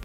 บ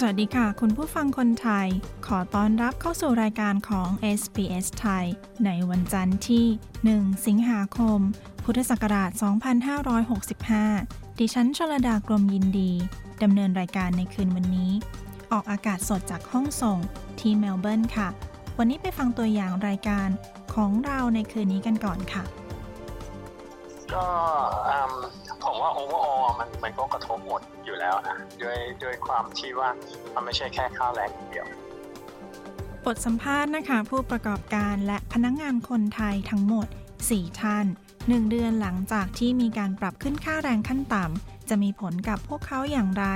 สวัสดีค่ะ คุณผู้ฟังคนไทย ขอต้อนรับเข้าสู่รายการของ SBS ไทย ในวันจันทร์ที่ 1 สิงหาคม พุทธศักราช 2565 ดิฉันชลดากรมยินดี ดำเนินรายการในคืนวันนี้ ออกอากาศสดจากห้องส่งที่เมลเบิร์นค่ะ วันนี้ไปฟังตัวอย่างรายการของเราในคืนนี้กันก่อนค่ะ ก็ผมว่า overall มันมันก็กระทบหมดอยู่แล้วนะด้วยด้วยความที่ว่ามันไม่ใช่แค่ค่าแรงอย่างเดียวบทสัมภาษณ์นะคะผู้ประกอบการและพนักงงานคนไทยทั้งหมด 4 ท่าน 1 เดือนหลังจากที่มีการปรับขึ้นค่าแรงขั้นต่ำจะมีผลกับพวกเขาอย่างไร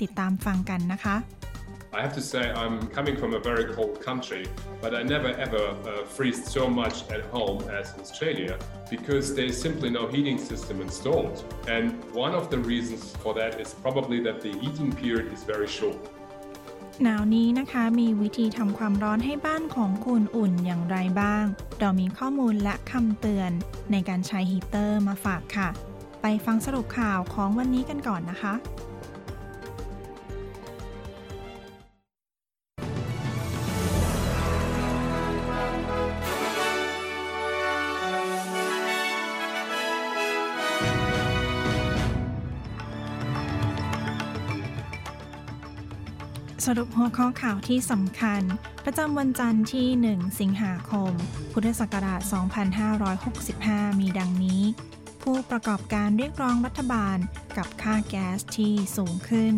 ติดตามฟังกันนะคะ I have to say, I'm coming from a very cold country, but I never ever uh, freeze so much at home as in Australia because there's simply no heating system installed. And one of the reasons for that is probably that the heating period is very short. หนาวนี้นะคะมีวิธีทำความร้อนให้บ้านของคุณอุ่นอย่างไรบ้าง เรามีข้อมูลและคำเตือนในการใช้ฮีเตอร์มาฝากค่ะ ไปฟังสรุปข่าวของวันนี้กันก่อนนะคะ รุปหัวข้อข่าวที่สำคัญ ประจำวันจันทร์ที่ 1 สิงหาคม พุทธศักราช 2565 มีดังนี้ ผู้ประกอบการเรียกร้องรัฐบาลกับค่าแก๊สที่สูงขึ้น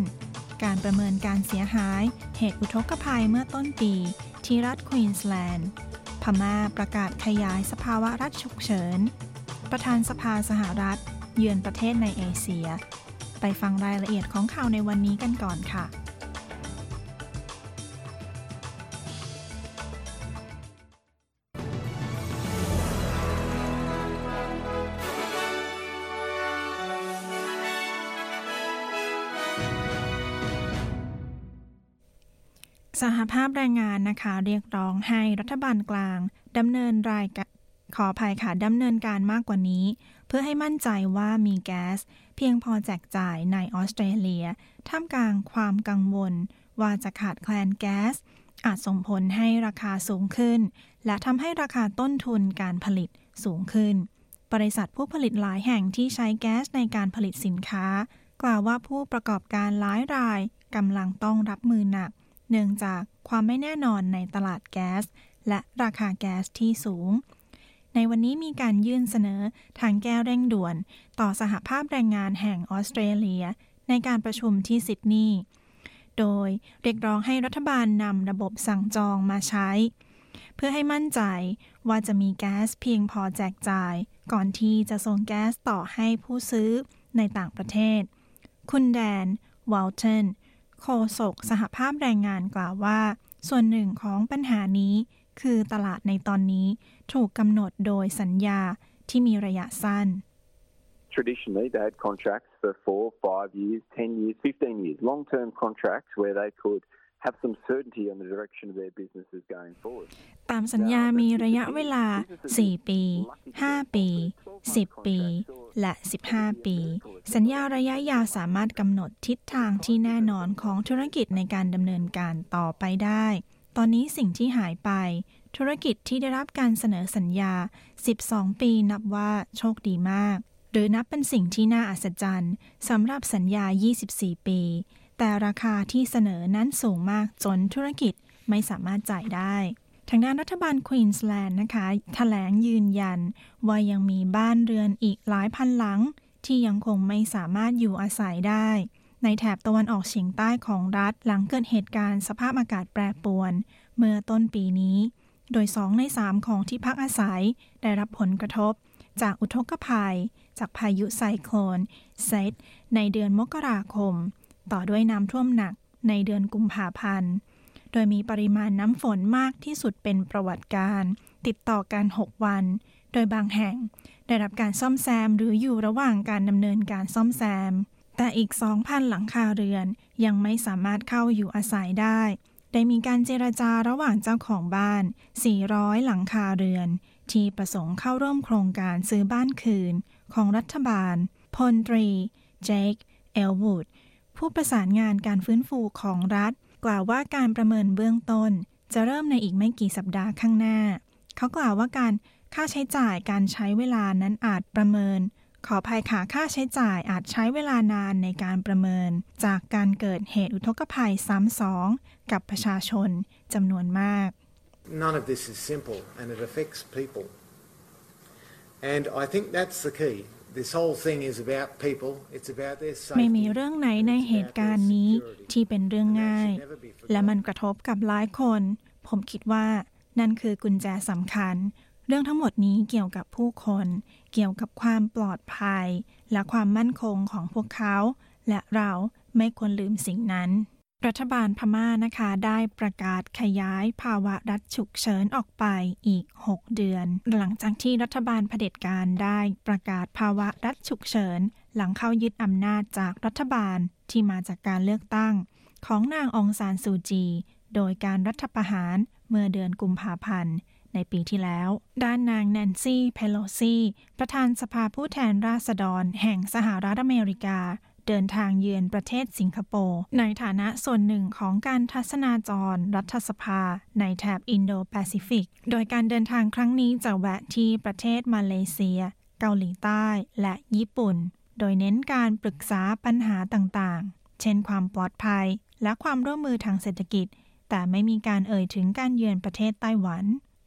การประเมินการเสียหาย เหตุอุทกภัยเมื่อต้นปี ที่รัฐควีนสแลนด์ พม่าประกาศขยายสภาวะรัฐฉุกเฉิน ประธานสภาสหรัฐ เยือนประเทศในเอเชีย ไปฟังรายละเอียดของข่าวในวันนี้กันก่อนค่ะ สหภาพแรงงานนะคะเรียกร้องให้รัฐบาลกลางดำเนินรายขออภัยค่ะดำเนินการมากกว่านี้ เพื่อให้มั่นใจว่ามีแก๊ส เพียงพอแจกจ่ายในออสเตรเลีย ท่ามกลางความกังวล ว่าจะขาดแคลนแก๊ส อาจส่งผลให้ราคาสูงขึ้น และทำให้ราคาต้นทุนการผลิตสูงขึ้น บริษัทผู้ผลิตหลายแห่งที่ใช้แก๊สในการผลิตสินค้า กล่าวว่าผู้ประกอบการหลายรายกำลังต้องรับมือหนัก เนื่องจากความไม่แน่นอนในตลาดแก๊ส และราคาแก๊สที่สูง ในวันนี้มีการยื่นเสนอทางแก้เร่งด่วน ต่อสหภาพแรงงานแห่งออสเตรเลีย ในการประชุมที่ซิดนีย์โดยเรียกร้องให้รัฐบาลนำระบบสั่งจองมาใช้ เพื่อให้มั่นใจว่าจะมีแก๊สเพียงพอแจกจ่าย ก่อนที่จะส่งแก๊สต่อให้ผู้ซื้อในต่างประเทศ คุณแดนวอลเทน โฆษกสหภาพแรงงานกล่าวว่า ส่วนหนึ่งของปัญหานี้คือตลาดในตอนนี้ถูกกำหนดโดยสัญญาที่มีระยะสั้น Traditionally, they had contracts for four, five years, 10 years, 15 years, long term contracts where they could have some certainty on the direction of their businesses going forward. ตามสัญญามีระยะเวลา 4 ปี 5 ปี 10 ปี และ 15 ปี สัญญาระยะยาวสามารถกำหนดทิศทางที่แน่นอนของธุรกิจในการดำเนินการต่อไปได้ ตอนนี้สิ่งที่หายไป ธุรกิจที่ได้รับการเสนอสัญญา 12 ปีนับว่าโชคดีมาก หรือนับเป็นสิ่งที่น่าอัศจรรย์สำหรับสัญญา 24 ปี แต่ราคาที่เสนอนั้นสูงมากจนธุรกิจไม่สามารถจ่ายได้ทางด้านรัฐบาลควีนสแลนด์นะคะแถลงยืนยัน ว่ายังมีบ้านเรือนอีกหลายพันหลัง ที่ยังคงไม่สามารถอยู่อาศัยได้ ในแถบตะวันออกเฉียงใต้ของรัฐหลังเกิดเหตุการณ์สภาพอากาศแปรปรวน เมื่อต้นปีนี้ โดยสองในสามของที่พักอาศัยได้รับผลกระทบ จากอุทกภัย จากพายุไซโคลนเซตในเดือนมกราคม ต่อด้วยน้ำท่วมหนักในเดือนกุมภาพันธ์ โดยมีปริมาณน้ำฝนมากที่สุดเป็นประวัติการ ติดต่อกัน 6 วัน โดยบางแห่ง ได้รับการซ่อมแซมหรืออยู่ระหว่างการดำเนินการซ่อมแซม แต่อีก 2,000 หลังคาเรือนยังไม่สามารถเข้าอยู่อาศัยได้ ได้มีการเจรจาระหว่างเจ้าของบ้าน 400 หลังคาเรือน ที่ประสงค์เข้าร่วมโครงการซื้อบ้านคืนของรัฐบาลพลตรี เจค เอลวูด ผู้ประสานงานการฟื้นฟูของรัฐ กล่าวว่าการประเมินเบื้องต้น จะเริ่มในอีกไม่กี่สัปดาห์ข้างหน้า เขากล่าวว่าการค่าใช้จ่ายการใช้เวลานั้นอาจประเมิน ขอภัยค่ะค่าใช้จ่ายอาจใช้เวลานานในการประเมิน จากการเกิดเหตุอุทกภัยซ้ำสองกับประชาชนจำนวนมาก None of this is simple and it affects people. And I think that's the key. This whole thing is about people. It's about their safety. ไม่มีเรื่องไหนในเหตุการณ์นี้ที่เป็นเรื่องง่าย และมันกระทบกับหลายคน ผมคิดว่านั่นคือกุญแจสำคัญ เรื่องทั้งหมดนี้เกี่ยวกับผู้คน เกี่ยวกับความปลอดภัย และความมั่นคงของพวกเขา และเราไม่ควรลืมสิ่งนั้น รัฐบาลพม่านะคะได้ประกาศขยายภาวะรัฐฉุกเฉินออกไปอีก 6 เดือน หลังจากที่รัฐบาลเผด็จการได้ประกาศภาวะรัฐฉุกเฉิน หลังเข้ายึดอำนาจจากรัฐบาลที่มาจากการเลือกตั้ง ของนางองซานซูจี โดยการรัฐประหารเมื่อเดือนกุมภาพันธ์ในปีที่แล้ว ด้านนางแนนซี่ เพโลซี ประธานสภาผู้แทนราษฎร แห่งสหรัฐอเมริกา เดินทางเยือนประเทศสิงคโปร์ในฐานะส่วนหนึ่งของการทัศนาจรรัฐสภา ในแถบอินโดแปซิฟิก โดยการเดินทางครั้งนี้จะแวะที่ประเทศมาเลเซีย เกาหลีใต้และญี่ปุ่น โดยเน้นการปรึกษาปัญหาต่างๆ เช่นความปลอดภัย และความร่วมมือทางเศรษฐกิจ แต่ไม่มีการเอ่ยถึงการเยือนประเทศไต้หวัน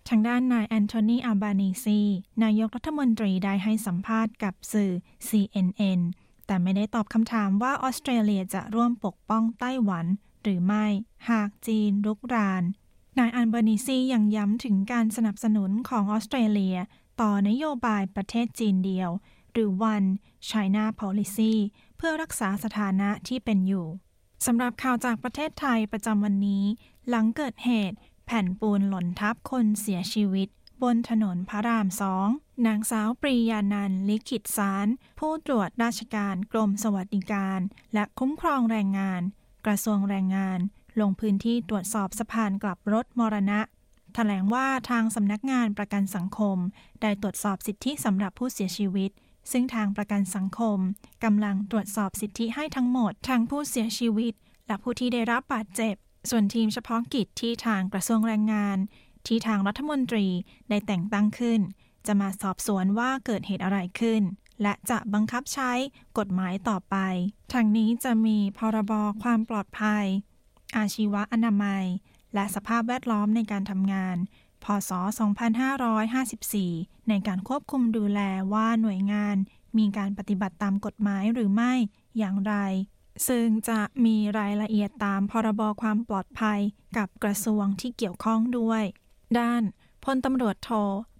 ทางด้านนายแอนโทนีอาบานีซี นายกรัฐมนตรีได้ให้สัมภาษณ์กับสื่อ CNN แต่ไม่ได้ตอบคำถามว่าออสเตรเลียจะร่วมปกป้องไต้หวัน หรือไม่ หากจีนรุกราน นายอันเบอร์นิซียังย้ำถึงการสนับสนุนของออสเตรเลีย ต่อนโยบายประเทศจีนเดียว หรือ One China Policy เพื่อรักษาสถานะที่เป็นอยู่สำหรับข่าวจากประเทศไทยประจำวันนี้ หลังเกิดเหตุ แผ่นปูนหล่นทับคนเสียชีวิต บนถนนพระรามสองนางสาวปรียานันท์ลิขิตสาร ผู้ตรวจราชการกรมสวัสดิการ และคุ้มครองแรงงาน กระทรวงแรงงาน ลงพื้นที่ตรวจสอบสะพานกลับรถมรณะแถลงว่าทางสำนักงานประกันสังคม ได้ตรวจสอบสิทธิสำหรับผู้เสียชีวิต ซึ่งทางประกันสังคมกำลังตรวจสอบสิทธิให้ทั้งหมดทั้งผู้เสียชีวิต และผู้ที่ได้รับบาดเจ็บ ส่วนทีมเฉพาะกิจที่ทางกระทรวงแรงงาน ที่ทางรัฐมนตรีได้แต่งตั้งขึ้น จะมาสอบสวนว่าเกิดเหตุอะไรขึ้น และจะบังคับใช้กฎหมายต่อไป ทางนี้จะมีพรบความปลอดภัย อาชีวะอนามัย และสภาพแวดล้อมในการทำงาน พศ 2554 ในการควบคุมดูแลว่าหน่วยงานมีการปฏิบัติตามกฎหมายหรือไม่อย่างไร ซึ่งจะมีรายละเอียดตามพรบความปลอดภัยกับกระทรวงที่เกี่ยวข้องด้วย ด้านพลตำรวจโท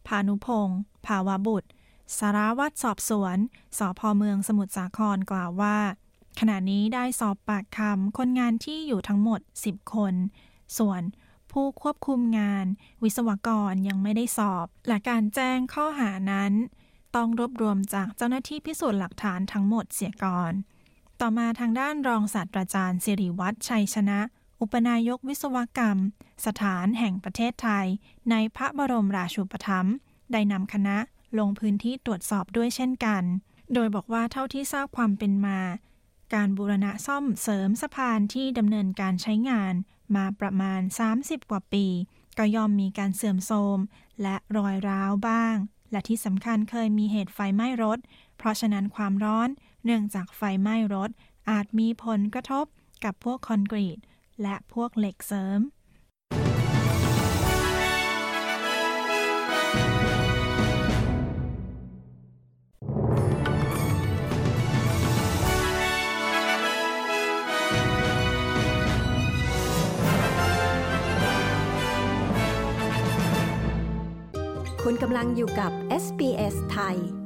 พานุพงศ์ภาวบุตร สารวัตรสอบสวนสพเมืองสมุทรสาครกล่าวว่า ขณะนี้ได้สอบปากคำคนงานที่อยู่ทั้งหมด 10 คน ส่วนผู้ควบคุมงาน วิศวกรยังไม่ได้สอบ และการแจ้งข้อหานั้น ต้องรวบรวมจากเจ้าหน้าที่พิสูจน์หลักฐานทั้งหมดเสียก่อน ต่อมาทางด้านรองศาสตราจารย์สิริวัตรชัยชนะ อุปนายกวิศวกรรม สถานแห่งประเทศไทย ในพระบรมราชูปถัมภ์ได้นำคณะลงพื้นที่ตรวจสอบด้วยเช่นกัน โดยบอกว่าเท่าที่ทราบความเป็นมา การบูรณะซ่อมเสริมสะพานที่ดำเนินการใช้งานมาประมาณ 30 กว่าปี ก็ย่อมมีการเสื่อมโทรมและรอยร้าวบ้าง และที่สำคัญเคยมีเหตุไฟไหม้รถ เพราะฉะนั้นความร้อนเนื่องจากไฟไหม้รถอาจมีผลกระทบกับพวกคอนกรีต และพวกเหล็กเสริมคุณกำลังอยู่กับ SBS ไทย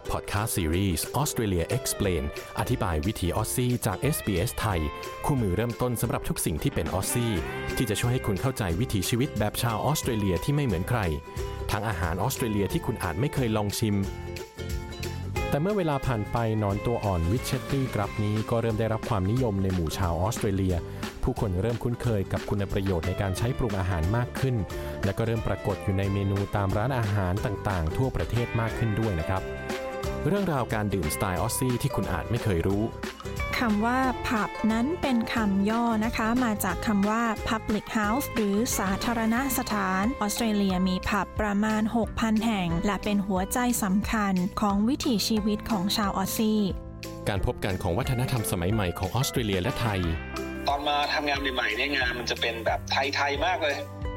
กับพอดแคสต์ซีรีส์ Australia Explain อธิบายวิถีออสซี่จาก SBS ไทย คู่มือเริ่มต้นสำหรับทุกสิ่งที่เป็นออสซี่ที่จะช่วยให้คุณเข้าใจวิถีชีวิตแบบชาวออสเตรเลียที่ไม่เหมือนใคร ทั้งอาหารออสเตรเลียที่คุณอาจไม่เคยลองชิม แต่เมื่อเวลาผ่านไปหนอนตัวอ่อน witchetty grub นี้ก็เริ่มได้รับความนิยมในหมู่ชาวออสเตรเลียผู้คนเริ่มคุ้นเคยกับคุณประโยชน์ในการใช้ปรุงอาหารมากขึ้น และก็เริ่มปรากฏอยู่ในเมนูตามร้านอาหารต่างๆ ทั่วประเทศมากขึ้นด้วยนะครับ เรื่องราวการดื่มสไตล์ออสซี่ที่คุณอาจไม่เคยรู้คำว่า pub นั้นเป็นคำย่อนะคะ มาจากคำว่า public house หรือสาธารณสถาน ออสเตรเลียมีผับประมาณ 6,000 แห่ง และเป็นหัวใจสำคัญของวิถีชีวิตของชาวออสซี่ การพบกันของวัฒนธรรมสมัยใหม่ของออสเตรเลียและไทย ตอนมาทำงานใหม่ๆเนี่ยงานมันจะเป็นแบบไทย ๆ มากเลย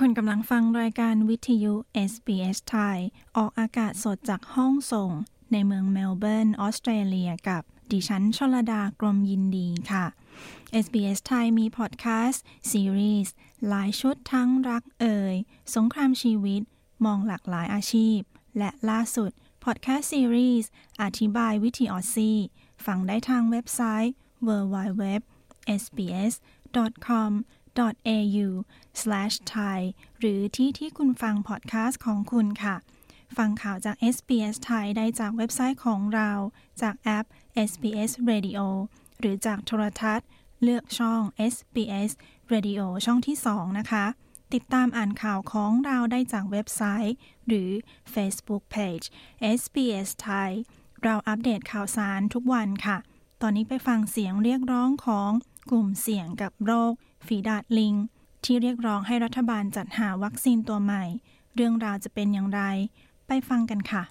คุณกำลังฟังรายการวิทยุ SBS ไทย ออกอากาศสดจากห้องส่ง ในเมืองเมลเบิร์น ออสเตรเลียกับดิฉันชลดากรมยินดีค่ะ SBS ไทยมีพอดแคสต์ ซีรีส์ หลายชุดทั้งรักเอ่ย สงครามชีวิต มองหลากหลายอาชีพ และล่าสุด พอดแคสต์ซีรีส์ อธิบายวิธีออสซี่ฟังได้ทางเว็บไซต์ www.sbs.com au/thai หรือที่ที่คุณฟังพอดแคสต์ของคุณค่ะ ฟังข่าวจาก SBS ไทยได้จากเว็บไซต์ของเรา จากแอป SBS Radio หรือจากโทรทัศน์ เลือกช่อง SBS Radio ช่องที่ 2 นะคะ ติดตามอ่านข่าวของเราได้จากเว็บไซต์ หรือ Facebook Page SBS ไทยเราอัปเดตข่าวสารทุกวันค่ะ ตอนนี้ไปฟังเสียงเรียกร้องของกลุ่มเสี่ยงกับโรค ฝีดาดลิง ที่เรียกร้องให้รัฐบาลจัดหาวัคซีนตัวใหม่ เรื่องราวจะเป็นอย่างไร ไปฟังกันค่ะ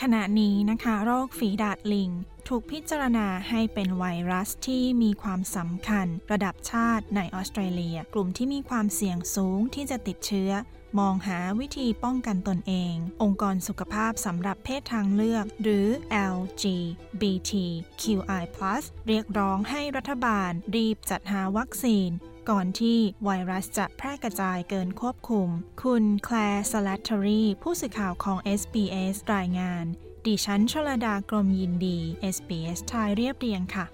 ขณะนี้นะคะ โรคฝีดาดลิง ถูกพิจารณาให้เป็นไวรัสที่มีความสำคัญ ระดับชาติในออสเตรเลีย กลุ่มที่มีความเสี่ยงสูงที่จะติดเชื้อ มองหาวิธีป้องกันตนเอง องค์กรสุขภาพสำหรับเพศทางเลือก หรือ LGBTQI+ เรียกร้องให้รัฐบาลรีบจัดหาวัคซีนก่อนที่ไวรัสจะแพร่กระจายเกินควบคุม คุณแคลร์สลัตเทอรีผู้สื่อข่าวของ SBS รายงาน ดิฉันชลดากรมยินดี SBS ไทยเรียบเรียงค่ะ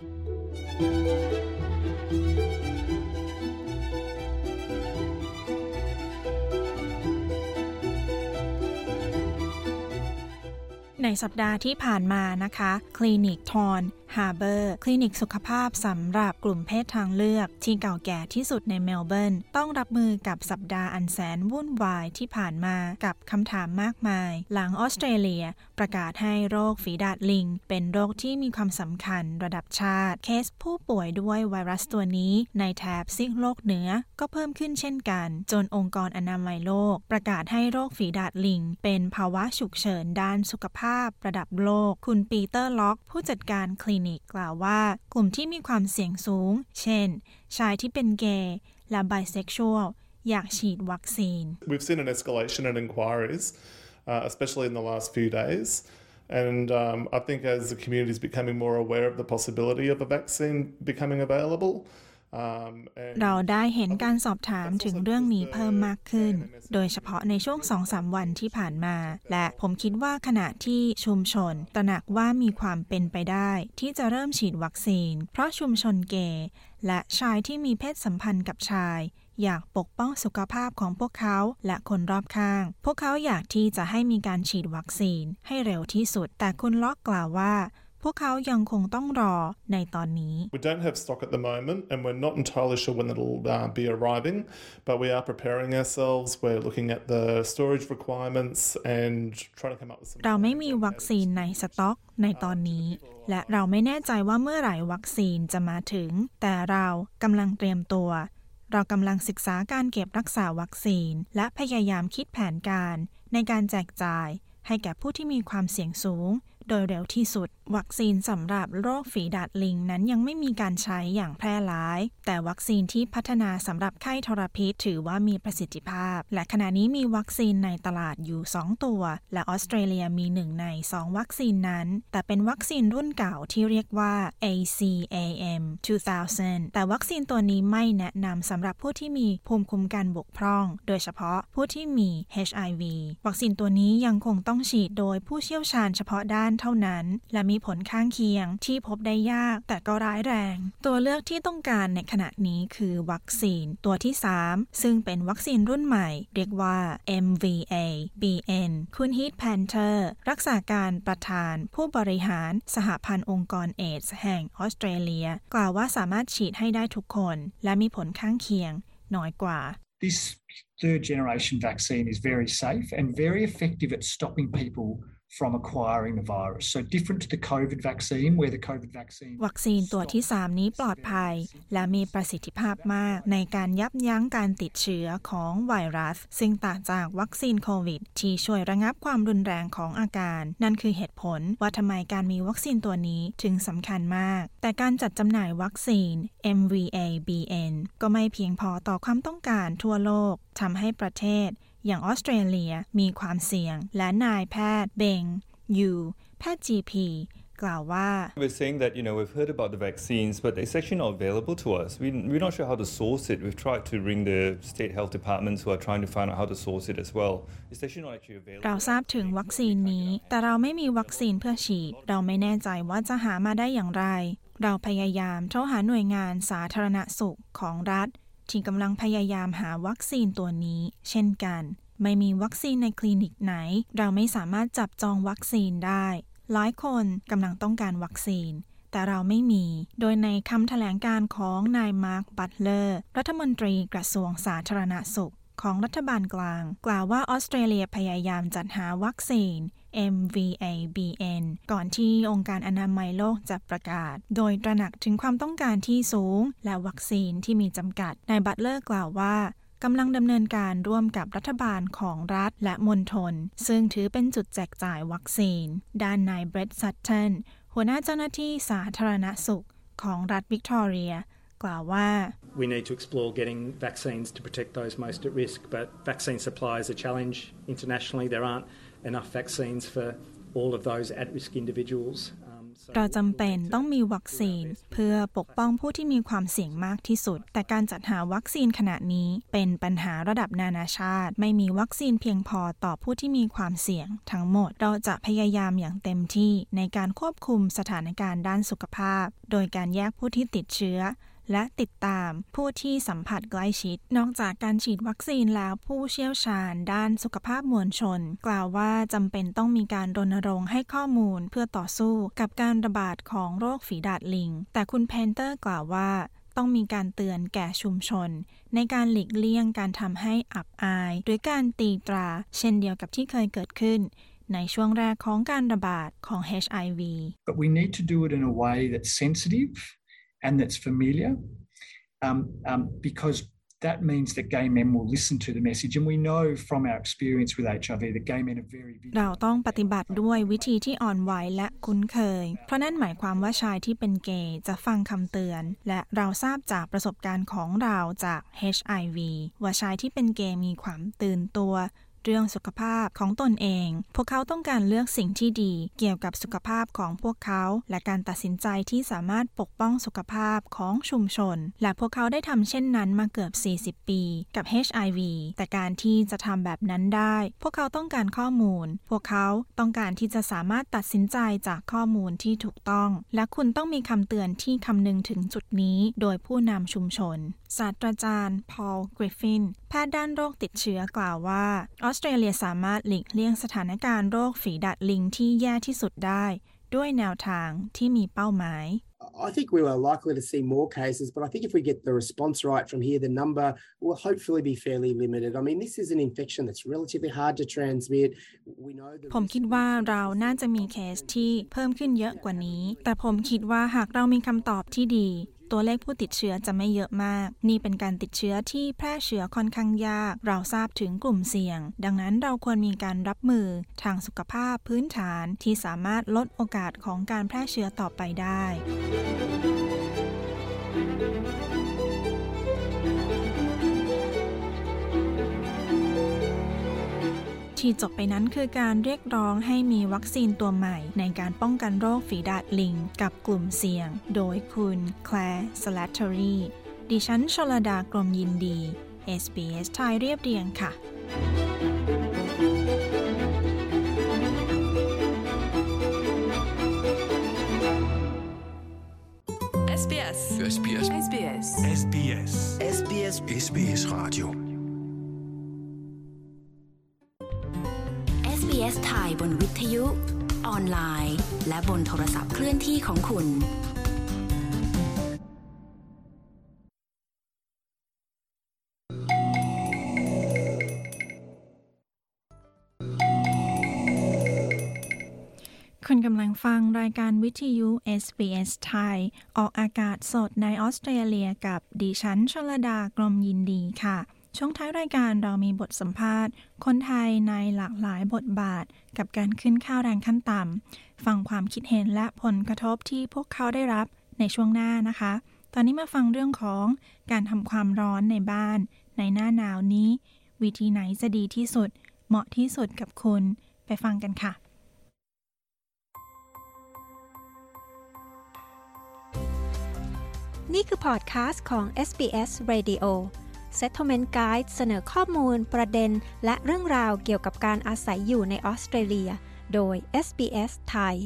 ในสัปดาห์ที่ผ่านมานะคะ คลินิก Thorne Harbour คลินิกสุขภาพสำหรับกลุ่มเพศทางเลือกที่เก่าแก่ที่สุดในเมลเบิร์น ต้องรับมือกับสัปดาห์อันแสนวุ่นวายที่ผ่านมากับคำถามมากมาย หลังออสเตรเลีย ประกาศให้โรคฝีดาดลิง เป็นโรคที่มีความสำคัญระดับชาติ เคสผู้ป่วยด้วยไวรัสตัวนี้ในแถบซีกโลกเหนือก็เพิ่มขึ้นเช่นกัน จนองค์กรอนามัยโลก ประกาศให้โรคฝีดาดลิง เป็นภาวะฉุกเฉินด้านสุขภาพระดับโลก คุณปีเตอร์ล็อก ผู้จัดการคลินิกกล่าวว่ากลุ่มที่มีความเสี่ยงสูง เช่น ชายที่เป็นเกย์และไบเซ็กชวลอยากฉีดวัคซีน We've seen an escalation in inquiries, uh, especially in the last few days. And um, I think as the community is becoming more aware of the possibility of a vaccine becoming available, เราได้เห็นการสอบถามถึงเรื่องนี้เพิ่มมากขึ้น โดยเฉพาะในช่วงสองสามวันที่ผ่านมา และผมคิดว่าขณะที่ชุมชน ตระหนักว่ามีความเป็นไปได้ ที่จะเริ่มฉีดวัคซีน เพราะชุมชนเกย์และชายที่มีเพศสัมพันธ์กับชาย อยากปกป้องสุขภาพของพวกเขาและคนรอบข้าง พวกเขาอยากที่จะให้มีการฉีดวัคซีนให้เร็วที่สุด แต่คุณล็อกกล่าวว่า พวกเขายังคงต้องรอในตอนนี้ We don't have stock at the moment and we're not entirely sure when it'll uh, be arriving but we are preparing ourselves we're looking at the storage requirements and trying to come up with some เราไม่มีวัคซีนในสต็อกในตอนนี้ และเราไม่แน่ใจว่าเมื่อไหร่วัคซีนจะมาถึง แต่เรากำลังเตรียมตัวเรากำลังศึกษาการเก็บรักษาวัคซีน และพยายามคิดแผนการ ในการแจกจ่าย ให้แก่ผู้ที่มีความเสี่ยงสูง โดยเร็วที่สุดวัคซีนสำหรับโรคฝีดาดลิงนั้นยังไม่มีการใช้อย่างแพร่หลาย แต่วัคซีนที่พัฒนาสำหรับไข้ทรพิษถือว่ามีประสิทธิภาพ และขณะนี้มีวัคซีนในตลาดอยู่ 2 ตัว และออสเตรเลียมีหนึ่งใน 2 วัคซีนนั้น แต่เป็นวัคซีนรุ่นเก่าที่เรียกว่า ACAM 2000 แต่วัคซีนตัวนี้ไม่แนะนำสำหรับผู้ที่มีภูมิคุ้มกันบกพร่อง โดยเฉพาะผู้ที่มี HIV วัคซีนตัวนี้ยังคงต้องฉีดโดยผู้เชี่ยวชาญเฉพาะด้านเท่านั้น และมีีผลข้างเคียงที่พบได้ยากแต่ก็ร้ายแรง ตัวเลือกที่ต้องการในขณะนี้คือวัคซีนตัวที่ 3 ซึ่งเป็นวัคซีนรุ่นใหม่ เรียกว่า MVA BN คุณฮีธ เพนเตอร์รักษาการประธานผู้บริหารสหพันธ์องค์กรเอดส์แห่งออสเตรเลีย กล่าวว่าสามารถฉีดให้ได้ทุกคน และมีผลข้างเคียงน้อยกว่า This third generation vaccine is very safe and very effective at stopping people from acquiring the virus. So different to the COVID vaccine where the COVID vaccine วัคซีนตัวที่ 3 นี้ปลอดภัย และมีประสิทธิภาพมากในการยับยั้งการติดเชื้อของไวรัส ซึ่งต่างจากวัคซีนโควิด ที่ช่วยระงับความรุนแรงของอาการ นั่นคือเหตุผลว่าทำไมการมีวัคซีนตัวนี้ถึงสำคัญมาก แต่การจัดจำหน่ายวัคซีน MVA-BN ก็ไม่เพียงพอต่อความต้องการทั่วโลกทำให้ประเทศ อย่างออสเตรเลียมีความเสี่ยง และนายแพทย์เบงยูแพทย์ GP กล่าวว่า We're saying that you know we've heard about the vaccines but it's actually not available to us we, we're not sure how to source it we've tried to ring the state health departments who are trying to find out how to source it as well it's actually not actually available เราทราบถึงวัคซีนนี้ แต่เราไม่มีวัคซีนเพื่อฉีด เราไม่แน่ใจว่าจะหามาได้อย่างไร เราพยายามโทรหาหน่วยงานสาธารณสุขของรัฐ ที่กำลังพยายามหาวัคซีนตัวนี้ เช่นกัน ไม่มีวัคซีนในคลินิกไหน เราไม่สามารถจับจองวัคซีนได้ หลายคนกำลังต้องการวัคซีน แต่เราไม่มี โดยในคำแถลงการของนายมาร์ค บัตเลอร์ รัฐมนตรีกระทรวงสาธารณสุข ของรัฐบาลกลาง กล่าวว่าออสเตรเลียพยายามจัดหาวัคซีน MVA BN ก่อนที่องค์การอนามัยโลกจะประกาศ โดยตระหนักถึงความต้องการที่สูง และวัคซีนที่มีจำกัด นายบัตเลอร์กล่าวว่ากำลังดำเนินการร่วมกับรัฐบาลของรัฐและมณฑลซึ่งถือเป็นจุดแจกจ่ายวัคซีน ด้านนายเบรดซัตเทนหัวหน้าเจ้าหน้าที่สาธารณสุขของรัฐวิกตอเรีย กล่าวว่า We need to explore getting vaccines to protect those most at risk, but vaccine supply is a challenge internationally. There aren't enough vaccines for all of those at-risk individuals. เราจำเป็นต้องมีวัคซีน เพื่อปกป้องผู้ที่มีความเสี่ยงมากที่สุด แต่การจัดหาวัคซีนขณะนี้เป็นปัญหาระดับนานาชาติ ไม่มีวัคซีนเพียงพอต่อผู้ที่มีความเสี่ยง ทั้งหมดเราจะพยายามอย่างเต็มที่ในการควบคุมสถานการณ์ด้านสุขภาพ โดยการแยกผู้ที่ติดเชื้อ และติดตามผู้ที่สัมผัสใกล้ชิด นอกจากการฉีดวัคซีนแล้วผู้เชี่ยวชาญด้านสุขภาพมวลชน กล่าวว่าจำเป็นต้องมีการรณรงค์ให้ข้อมูลเพื่อต่อสู้กับการระบาดของโรคฝีดาดลิง แต่คุณเพนเตอร์กล่าวว่าต้องมีการเตือนแก่ชุมชน ในการหลีกเลี่ยงการทำให้อับอาย หรือการตีตรา เช่นเดียวกับที่เคยเกิดขึ้น ในช่วงแรกของการระบาดของ HIV but we need to do it in a way that's sensitive and that's familiar um, um, because that means that gay men will listen to the message. And we know from our experience with HIV that gay men are very เราต้องปฏิบัติด้วยวิธีที่อ่อนไหวและคุ้นเคย เพราะนั่นหมายความว่าชายที่เป็นเกย์จะฟังคำเตือน และเราทราบจากประสบการณ์ของเราจาก HIV ว่าชายที่เป็นเกย์มีความตื่นตัว เรื่องสุขภาพของตนเอง พวกเขาต้องการเลือกสิ่งที่ดี เกี่ยวกับสุขภาพของพวกเขา และการตัดสินใจที่สามารถปกป้องสุขภาพของชุมชน และพวกเขาได้ทำเช่นนั้นมาเกือบ 40 ปี กับ HIV แต่การที่จะทำแบบนั้นได้ พวกเขาต้องการข้อมูล พวกเขาต้องการที่จะสามารถตัดสินใจจากข้อมูลที่ถูกต้อง และคุณต้องมีคำเตือนที่คำนึงถึงจุดนี้ โดยผู้นำชุมชนศาสตราจารย์ พอล กริฟฟิน ทย์ด้านโรคติดเชื้อกล่าวว่า ออสเตรเลียสามารถหลีกเลี่ยงสถานการณ์โรคฝีดาดลิงที่แย่ที่สุดได้ด้วยแนวทางที่มีเป้าหมาย I think we are likely to see more cases, but I think if we get the response right from here, the number will hopefully be fairly limited. I mean, this is an infection that's relatively hard to transmit. We know that ผมคิดว่าเราน่าจะมีเคสที่เพิ่มขึ้นเยอะกว่านี้ แต่ผมคิดว่าหากเรามีคำตอบที่ดีตัวเลขผู้ติดเชื้อจะไม่เยอะมาก นี่เป็นการติดเชื้อที่แพร่เชื้อค่อนข้างยาก เราทราบถึงกลุ่มเสี่ยง ดังนั้นเราควรมีการรับมือทางสุขภาพพื้นฐานที่สามารถลดโอกาสของการแพร่เชื้อต่อไปได้ ที่จบไปนั้นคือการเรียกร้องให้มีวัคซีนตัวใหม่ ในการป้องกันโรคฝีดาดลิง กับกลุ่มเสี่ยง โดยคุณแคลร์สลัตเทอรีดิฉันชลดากรมยินดี SBS ไทยเรียบเรียงค่ะ SBS SBS SBS SBS SBS SBS Radio บนวิทยุ ออนไลน์ และบนโทรศัพท์เคลื่อนที่ของคุณ คุณกำลังฟังรายการวิทยุ SBS ไทย ออกอากาศสดในออสเตรเลียกับดิฉันชลดากรมยินดีค่ะ ช่วงท้ายรายการเรามีบทสัมภาษณ์ คนไทยในหลากหลายบทบาท กับการขึ้นข้าวแรงขั้นต่ำฟังความคิดเห็นและผลกระทบที่พวกเขาได้รับในช่วงหน้านะคะ ตอนนี้มาฟังเรื่องของการทำความร้อนในบ้าน ในหน้าหนาวนี้ วิธีไหนจะดีที่สุด เหมาะที่สุดกับคุณ ไปฟังกันค่ะนี่คือพอดคาสต์ของ SBS Radio Settlement Guide เสนอข้อมูล ประเด็น และเรื่องราวเกี่ยวกับการอาศัยอยู่ในออสเตรเลีย โดย SBS ไทย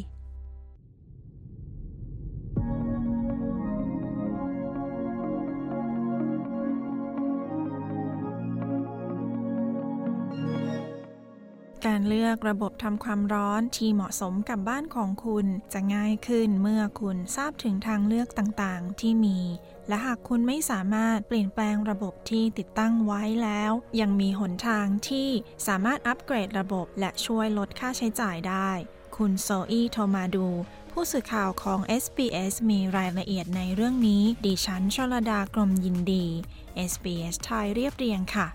การเลือกระบบทำความร้อนที่เหมาะสมกับบ้านของคุณจะง่ายขึ้นเมื่อคุณทราบถึงทางเลือกต่างๆ ที่มี และหากคุณไม่สามารถเปลี่ยนแปลงระบบที่ติดตั้งไว้แล้ว ยังมีหนทางที่สามารถอัปเกรดระบบและช่วยลดค่าใช้จ่ายได้ คุณโซอี้โทมาดู ผู้สื่อข่าวของ SBS มีรายละเอียดในเรื่องนี้ ดิฉันชลดากรมยินดี SBS ไทยเรียบเรียงค่ะ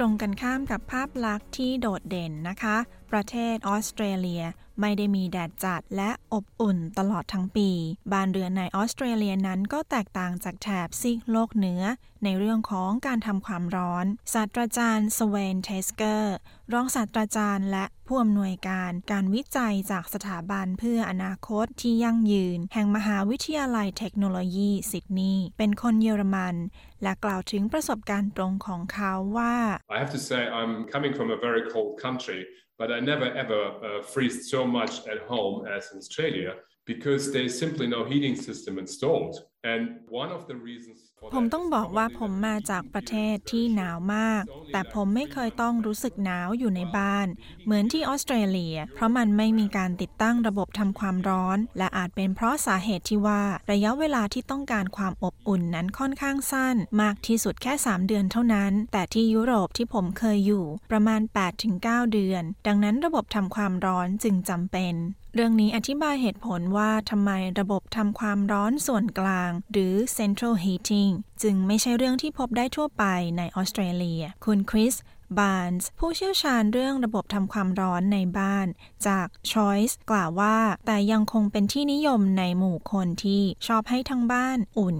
รงกันข้ามกับภาพลักษณ์ที่โดดเด่นนะคะ ประเทศออสเตรเลียไม่ได้มีแดดจัดและอบอุ่นตลอดทั้งปี บ้านเรือนในออสเตรเลียนั้นก็แตกต่างจากแถบซีกโลกเหนือ ในเรื่องของการทำความร้อน ศาสตราจารย์สเวนเทสเกอร์ รองศาสตราจารย์และผู้อำนวยการการวิจัยจากสถาบันเพื่ออนาคตที่ยั่งยืน แห่งมหาวิทยาลัยเทคโนโลยีซิดนีย์เป็นคนเยอรมัน และกล่าวถึงประสบการณ์ตรงของเขาว่า I have to say I'm coming from a very cold country but I never ever uh, freeze so much at home as in Australia because there's simply no heating system installed. And one of the reasons ผมต้องบอกว่าผมมาจากประเทศที่หนาวมาก แต่ผมไม่เคยต้องรู้สึกหนาวอยู่ในบ้าน เหมือนที่ออสเตรเลีย เพราะมันไม่มีการติดตั้งระบบทำความร้อน และอาจเป็นเพราะสาเหตุที่ว่าระยะเวลาที่ต้องการความอบอุ่นนั้นค่อนข้างสั้น มากที่สุดแค่ 3 เดือนเท่านั้น แต่ที่ยุโรปที่ผมเคยอยู่ ประมาณ 8-9 เดือน ดังนั้นระบบทำความร้อนจึงจำเป็น เรื่องนี้อธิบายเหตุผลว่าทำไมระบบทำความร้อนส่วนกลาง หรือ central heating จึงไม่ใช่เรื่องที่พบได้ทั่วไปในออสเตรเลีย คุณคริสบานส์ผู้เชี่ยวชาญเรื่องระบบทำความร้อนในบ้าน จาก Choice กล่าวว่า แต่ยังคงเป็นที่นิยมในหมู่คนที่ชอบให้ทั้งบ้านอุ่น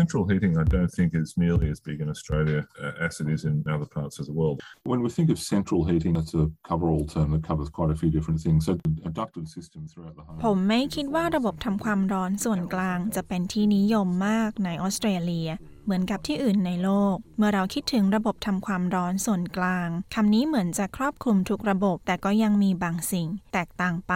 Central heating, I don't think is nearly as big in Australia as it is in other parts of the world. When we think of central heating, that's a cover-all term that covers quite a few different things. So a ducted system throughout the home. ผมไม่คิดว่าระบบทำความร้อนส่วนกลางจะเป็นที่นิยมมากในออสเตรเลีย เหมือนกับที่อื่นในโลก เมื่อเราคิดถึงระบบทำความร้อนส่วนกลางคำนี้เหมือนจะครอบคลุมทุกระบบ แต่ก็ยังมีบางสิ่ง แตกต่างไป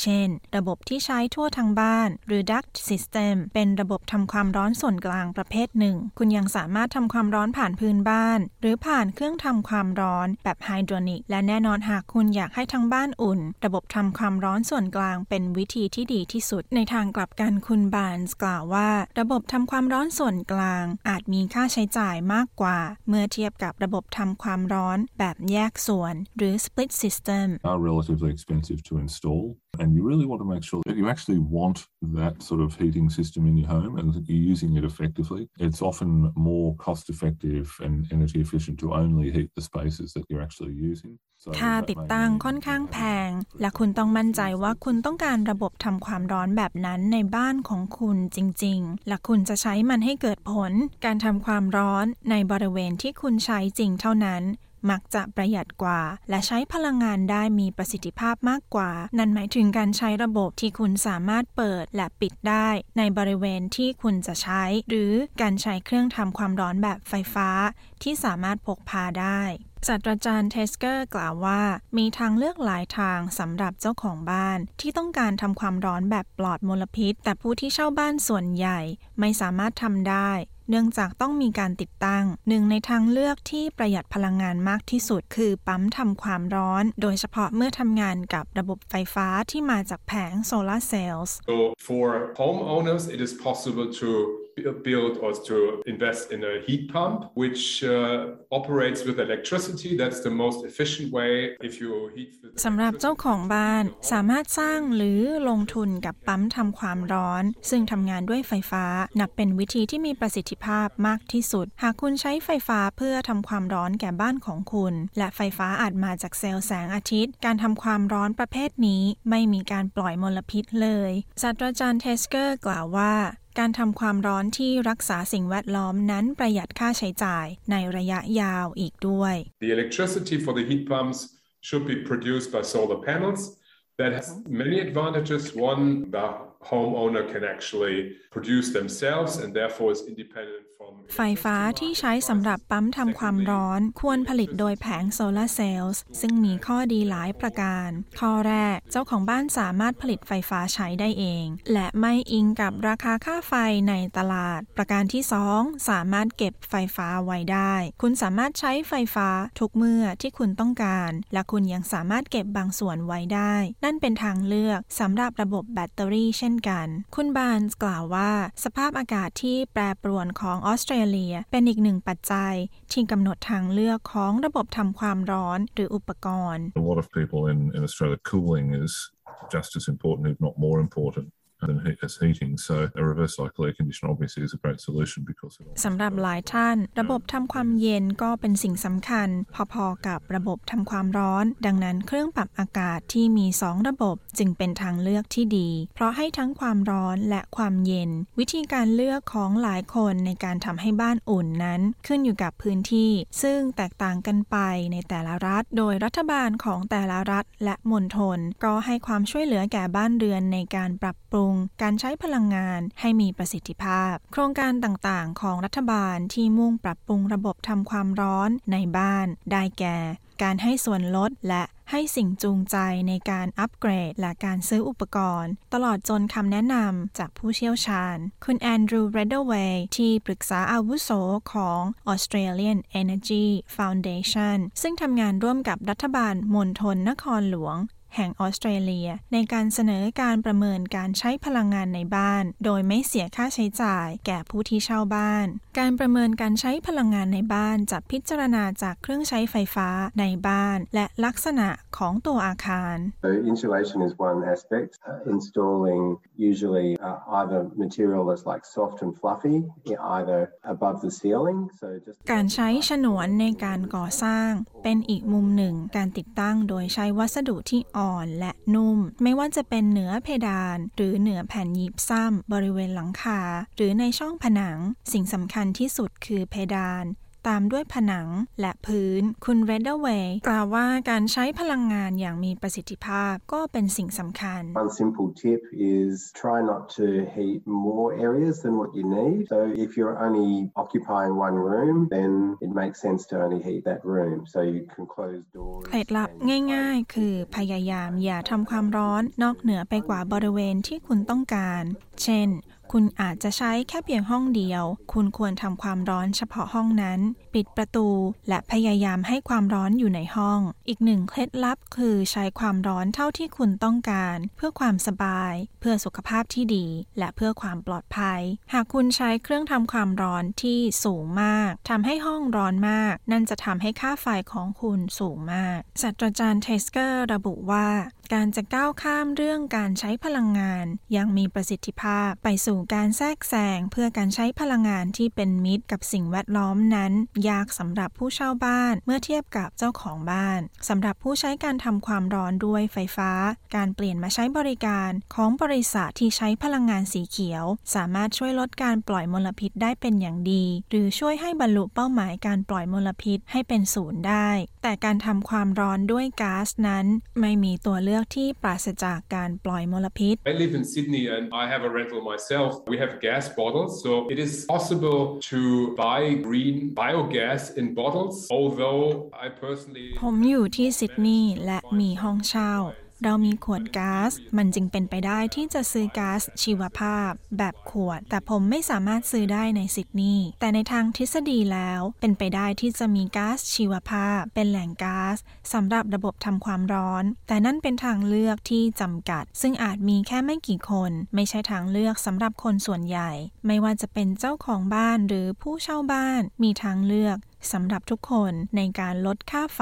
เช่น ระบบที่ใช้ทั่วทั้งบ้าน หรือ duct system เป็นระบบทำความร้อนส่วนกลางประเภทหนึ่ง คุณยังสามารถทำความร้อนผ่านพื้นบ้าน หรือผ่านเครื่องทำความร้อนแบบไฮดรอนิก และแน่นอนหากคุณอยากให้ทั้งบ้านอุ่น ระบบทำความร้อนส่วนกลางเป็นวิธีที่ดีที่สุด ในทางกลับกันคุณบานส์กล่าวว่า ระบบทำความร้อนส่วนกลางอาาจมีค่าใช้จ่ายมากกว่า เมื่อเทียบกับระบบทำความร้อนแบบแยกส่วน หรือ split system are relatively expensive to install. And you really want to make sure that you actually want that sort of heating system in your home and that you're using it effectively. It's often more cost effective and energy efficient to only heat the spaces that you're actually using. ค่าติดตั้งค่อนข้างแพง และคุณต้องมั่นใจว่าคุณต้องการระบบทำความร้อนแบบนั้นในบ้านของคุณจริง ๆ และคุณจะใช้มันให้เกิดผล การทำความร้อนในบริเวณที่คุณใช้จริงเท่านั้น มักจะประหยัดกว่า และใช้พลังงานได้มีประสิทธิภาพมากกว่า นั่นหมายถึงการใช้ระบบที่คุณสามารถเปิดและปิดได้ ในบริเวณที่คุณจะใช้ หรือการใช้เครื่องทำความร้อนแบบไฟฟ้า ที่สามารถพกพาได้ศาสตราจารย์เทสเกอร์กล่าวว่า มีทางเลือกหลายทางสำหรับเจ้าของบ้าน ที่ต้องการทำความร้อนแบบปลอดมลพิษ แต่ผู้ที่เช่าบ้านส่วนใหญ่ไม่สามารถทำได้ เนื่องจากต้องมีการติดตั้ง หนึ่งในทางเลือกที่ประหยัดพลังงานมากที่สุด คือปั๊มทำความร้อน โดยเฉพาะเมื่อทำงานกับระบบไฟฟ้าที่มาจากแผงโซลาร์เซลล์ So for homeowners, it is possible to build or to invest in a heat pump, which uh, operates with electricity. That's the most efficient way. If you heat สำหรับเจ้าของบ้านสามารถสร้างหรือลงทุนกับปั๊มทำความร้อน ซึ่งทำงานด้วยไฟฟ้า นับเป็นวิธีที่มีประสิทธิภาพมากที่สุด หากคุณใช้ไฟฟ้าเพื่อทำความร้อนแก่บ้านของคุณ และไฟฟ้าอาจมาจากเซลล์แสงอาทิตย์ การทำความร้อนประเภทนี้ ไม่มีการปล่อยมลพิษเลยศาสตราจารย์เทสเกอร์กล่าวว่า การทำความร้อนที่รักษาสิ่งแวดล้อมนั้นประหยัดค่าใช้จ่ายในระยะยาวอีกด้วย The electricity for the heat pumps should be produced by solar panels. That has many advantages. One, the homeowner can actually produce themselves and therefore is independent from ไฟฟ้าที่ใช้สำหรับปั๊มทำความร้อนควรผลิตโดยแผงโซลาร์เซลล์ซึ่งมีข้อดีหลายประการ ข้อแรกเจ้าของบ้านสามารถผลิตไฟฟ้าใช้ได้เอง และไม่อิงกับราคาค่าไฟในตลาด ประการที่ 2 สามารถเก็บไฟฟ้าไว้ได้ คุณสามารถใช้ไฟฟ้าทุกเมื่อที่คุณต้องการ และคุณยังสามารถเก็บบางส่วนไว้ได้ นั่นเป็นทางเลือกสำหรับระบบแบตเตอรี่เช่นนกัน คุณบานส์กล่าวว่า สภาพอากาศที่แปรปรวนของออสเตรเลีย เป็นอีกหนึ่งปัจจัย ที่กำหนดทางเลือกของระบบทำความร้อนหรืออุปกรณ์ A lot of people in, in Australia, cooling is just as important, if not more important. Than heat, as heating, so a reverse cycle air conditioner obviously is a great solution because it สำหรับหลายท่าน ระบบทำความเย็นก็เป็นสิ่งสำคัญ พอๆกับระบบทำความร้อน ดังนั้นเครื่องปรับอากาศที่มี 2 ระบบจึงเป็นทางเลือกที่ดี เพราะให้ทั้งความร้อนและความเย็น วิธีการเลือกของหลายคนในการทำให้บ้านอุ่นนั้น ขึ้นอยู่กับพื้นที่ ซึ่งแตกต่างกันไปในแต่ละรัฐ โดยรัฐบาลของแต่ละรัฐและมณฑลก็ให้ความช่วยเหลือแก่บ้านเรือนในการปรับปรุงการใช้พลังงานให้มีประสิทธิภาพ โครงการต่างๆ ของรัฐบาลที่มุ่งปรับปรุงระบบทำความร้อนในบ้าน ได้แก่ การให้ส่วนลดและให้สิ่งจูงใจในการอัปเกรดและการซื้ออุปกรณ์ ตลอดจนคำแนะนำจากผู้เชี่ยวชาญ คุณแอนดรูว์เรดเดเวย์ที่ปรึกษาอาวุโสของ Australian Energy Foundation ซึ่งทำงานร่วมกับรัฐบาลมณฑลนครหลวง แห่งออสเตรเลีย ในการเสนอการประเมินการใช้พลังงานในบ้าน โดยไม่เสียค่าใช้จ่าย แก่ผู้ที่เช่าบ้าน การประเมินการใช้พลังงานในบ้านจะพิจารณาจากเครื่องใช้ไฟฟ้าในบ้าน และลักษณะของตัวอาคาร So insulation is one aspect. Uh, installing usually uh, either material that's like soft and fluffy, either above the ceiling. So just การใช้ฉนวนในการก่อสร้าง เป็นอีกมุมหนึ่งการติดตั้งโดยใช้วัสดุที่อ่อนและนุ่ม ไม่ว่าจะเป็นเหนือเพดาน หรือเหนือแผ่นยิบซ้ำบริเวณหลังคา หรือในช่องผนัง สิ่งสำคัญที่สุดคือเพดาน ตามด้วยผนังและพื้น คุณเรดเดอร์เวย์กล่าวว่าการใช้พลังงานอย่างมีประสิทธิภาพก็เป็นสิ่งสำคัญ One simple tip is try not to heat more areas than what you need. So if you're only occupying one room, then it makes sense to only heat that room. So you can close doors. เคล็ดลับง่ายๆ คือพยายามอย่าทำความร้อนนอกเหนือไปกว่าบริเวณที่คุณต้องการ เช่น คุณอาจจะใช้แค่เพียงห้องเดียว คุณควรทำความร้อนเฉพาะห้องนั้น ปิดประตู และพยายามให้ความร้อนอยู่ในห้อง อีกหนึ่งเคล็ดลับคือใช้ความร้อนเท่าที่คุณต้องการ เพื่อความสบาย เพื่อสุขภาพที่ดี และเพื่อความปลอดภัย หากคุณใช้เครื่องทำความร้อนที่สูงมากทำให้ห้องร้อนมาก นั่นจะทำให้ค่าไฟของคุณสูงมากศาสตราจารย์เทสเกอร์ระบุว่าการจะก้าวข้ามเรื่องการใช้พลังงาน อย่างมีประสิทธิภาพไปสู่การแทรกแซงเพื่อการใช้พลังงานที่เป็นมิตรกับสิ่งแวดล้อมนั้น ยากสำหรับผู้เช่าบ้านเมื่อเทียบกับเจ้าของบ้านสำหรับผู้ใช้การทำความร้อนด้วยไฟฟ้า การเปลี่ยนมาใช้บริการของบริษัทที่ใช้พลังงานสีเขียว สามารถช่วยลดการปล่อยมลพิษได้เป็นอย่างดี หรือช่วยให้บรรลุเป้าหมายการปล่อยมลพิษให้เป็นศูนย์ได้ แต่การทำความร้อนด้วยก๊าซนั้น ไม่มีตัวเลือกที่ปราศจากการปล่อยมลพิษ I live in Sydney and I have a rental myself. We have gas bottles, so it is possible to buy green biogas in bottles. Although I personally ผมอยู่ที่ซิดนีย์และมีห้องเช่า เรามีขวดก๊าซมันจึงเป็นไปได้ที่จะซื้อก๊าซชีวภาพ แบบขวด แต่ผมไม่สามารถซื้อได้ในซิดนีย์แต่ในทางทฤษฎีแล้วเป็นไปได้ที่จะมีก๊าซชีวภาพ เป็นแหล่งก๊าซสำหรับระบบทำความร้อน แต่นั่นเป็นทางเลือกที่จำกัด ซึ่งอาจมีแค่ไม่กี่คน ไม่ใช่ทางเลือกสำหรับคนส่วนใหญ่ ไม่ว่าจะเป็นเจ้าของบ้านหรือผู้เช่าบ้านมีทางเลือก สำหรับทุกคนในการลดค่าไฟ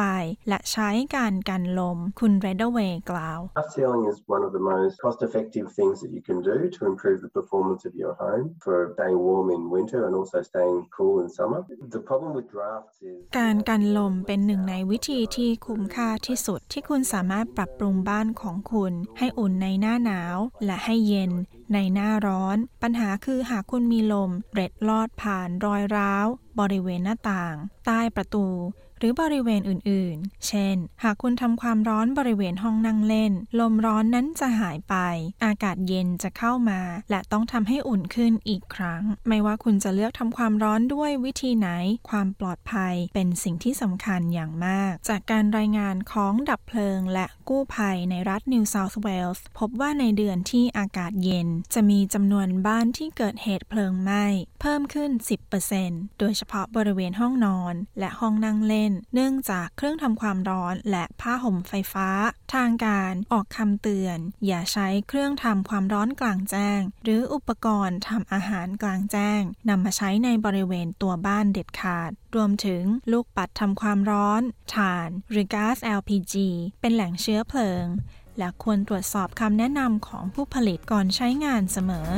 และใช้การกันลม คุณเรดเดอร์เวย์กล่าว Upselling is one of the most cost-effective things that you can do to improve the performance of your home for staying warm in winter and also staying cool in summer. The problem with drafts is การกันลมเป็นหนึ่งในวิธีที่คุ้มค่าที่สุดที่คุณสามารถปรับปรุงบ้านของคุณ ให้อุ่นในหน้าหนาว และให้เย็น ในหน้าร้อน ปัญหาคือหากคุณมีลม เร็ดลอดผ่านรอยร้าว บริเวณหน้าต่าง ใต้ประตู หรือบริเวณอื่นๆ เช่น หากคุณทำความร้อนบริเวณห้องนั่งเล่น ลมร้อนนั้นจะหายไป อากาศเย็นจะเข้ามา และต้องทำให้อุ่นขึ้นอีกครั้ง ไม่ว่าคุณจะเลือกทำความร้อนด้วยวิธีไหน ความปลอดภัยเป็นสิ่งที่สำคัญอย่างมาก จากการรายงานของดับเพลิง และกู้ภัยในรัฐนิวเซาท์เวลส์พบว่าในเดือนที่อากาศเย็น จะมีจำนวนบ้านที่เกิดเหตุเพลิงไหม้เพิ่มขึ้น 10%โดยเฉพาะบริเวณห้องนอน และห้องนั่งเล่นเนื่องจากเครื่องทำความร้อนและผ้าห่มไฟฟ้า ทางการออกคำเตือน อย่าใช้เครื่องทำความร้อนกลางแจ้ง หรืออุปกรณ์ทำอาหารกลางแจ้งนำมาใช้ในบริเวณตัวบ้านเด็ดขาด รวมถึงลูกปัดทำความร้อนถ่าน หรือก๊าซ LPG เป็นแหล่งเชื้อเพลิง และควรตรวจสอบคำแนะนำของผู้ผลิตก่อนใช้งานเสมอ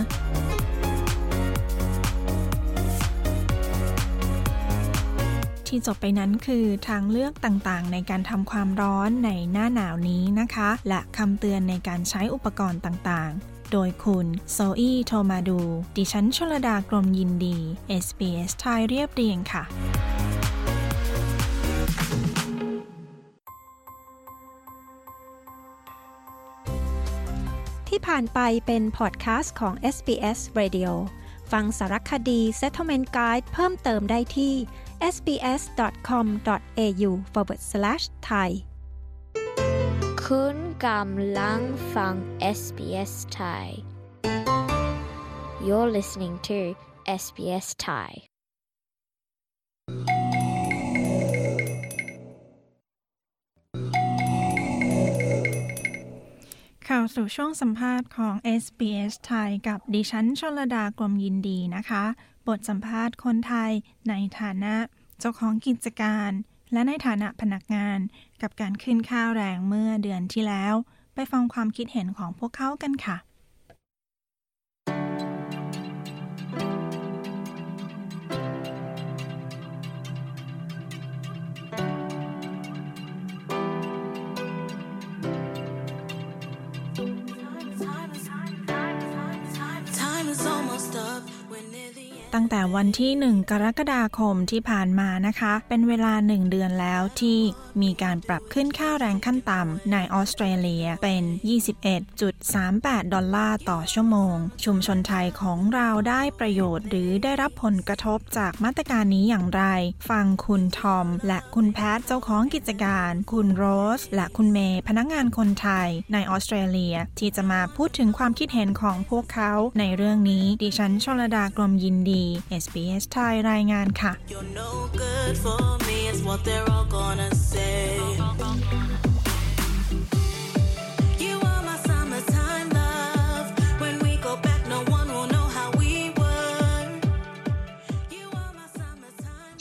ที่จบไปนั้นคือทางเลือกต่างๆ ในการทำความร้อนในหน้าหนาวนี้นะคะ และคำเตือนในการใช้อุปกรณ์ต่างๆโดยคุณโซอี้โทมาดู ดิฉันชลดากรมยินดี SBS ไทยเรียบเรียงค่ะ ที่ผ่านไปเป็นพอดแคสต์ของ SBS Radio ฟังสารคดี Settlement Guide เพิ่มเติมได้ที่ sbs.com.au forward slash thai คุณกำลังฟัง SBS Thai You're listening to SBS Thai ข่าวสู่ช่วงสัมภาษณ์ของ SBS ไทยกับดิฉันชลดากรมยินดีนะคะ บทสัมภาษณ์คนไทยในฐานะเจ้าของกิจการ และในฐานะพนักงานกับการขึ้นค่าแรงเมื่อเดือนที่แล้ว ไปฟังความคิดเห็นของพวกเขากันค่ะ ตั้งแต่วันที่ 1 กรกฎาคมที่ผ่านมานะคะ เป็นเวลา 1 เดือนแล้วที่มีการปรับขึ้นค่าแรงขั้นต่ำในออสเตรเลียเป็น 21.38 ดอลลาร์ต่อชั่วโมง ชุมชนไทยของเราได้ประโยชน์ หรือได้รับผลกระทบจากมาตรการนี้อย่างไร ฟังคุณทอม และคุณแพทเจ้าของกิจการ คุณโรส และคุณเมย์พนักงานคนไทยในออสเตรเลียที่จะมาพูดถึงความคิดเห็นของพวกเขาในเรื่องนี้ดิฉันชลดากรมยินดีี SBS ไทยรายงานค่ะ You're no good for me it's what they're all gonna say.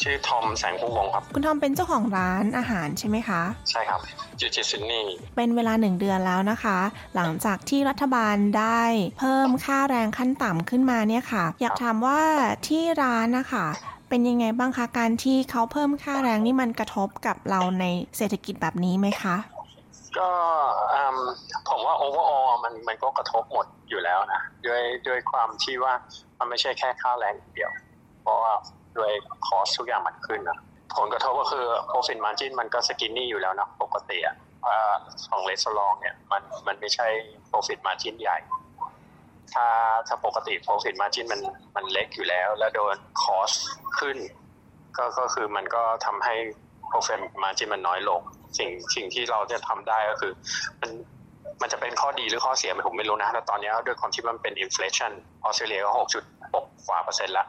ชื่อทอมแสงพุ่งวงครับ คุณทอมเป็นเจ้าของร้านอาหารใช่ไหมคะ ใช่ครับอยู่ที่ซิดนีย์เป็นเวลาหนึ่งเดือนแล้วนะคะ หลังจากที่รัฐบาลได้เพิ่มค่าแรงขั้นต่ำขึ้นมาเนี่ยค่ะ อยากถามว่าที่ร้านนะคะเป็นยังไงบ้างคะการที่เขาเพิ่มค่าแรงนี่มันกระทบกับเราในเศรษฐกิจแบบนี้ไหมคะ ก็อืมผมว่า overall มันมันก็กระทบหมดอยู่แล้วนะด้วยด้วยความที่ว่ามันไม่ใช่แค่ค่าแรงอย่างเดียว เพราะว่า ด้วยคอสทุกอย่างมันขึ้นนะผลกระทบก็คือ profit margin มันก็สกินนี่อยู่แล้วนะปกติอะว่าของเลสลองเนี่ยมันมันไม่ใช่ profit margin ใหญ่ ถ้าถ้าปกติ profit margin มันมันเล็กอยู่แล้ว แล้วโดนคอสขึ้น ก็ก็คือมันก็ทำให้ profit margin มันน้อยลง สิ่งสิ่งที่เราจะทำได้ก็คือ มันมันจะเป็นข้อดีหรือข้อเสียผมไม่รู้นะแต่ตอนนี้ด้วยความที่มันเป็น inflation ออสเตรเลียก็ หกจุดหกกว่าเปอร์เซ็นต์ละ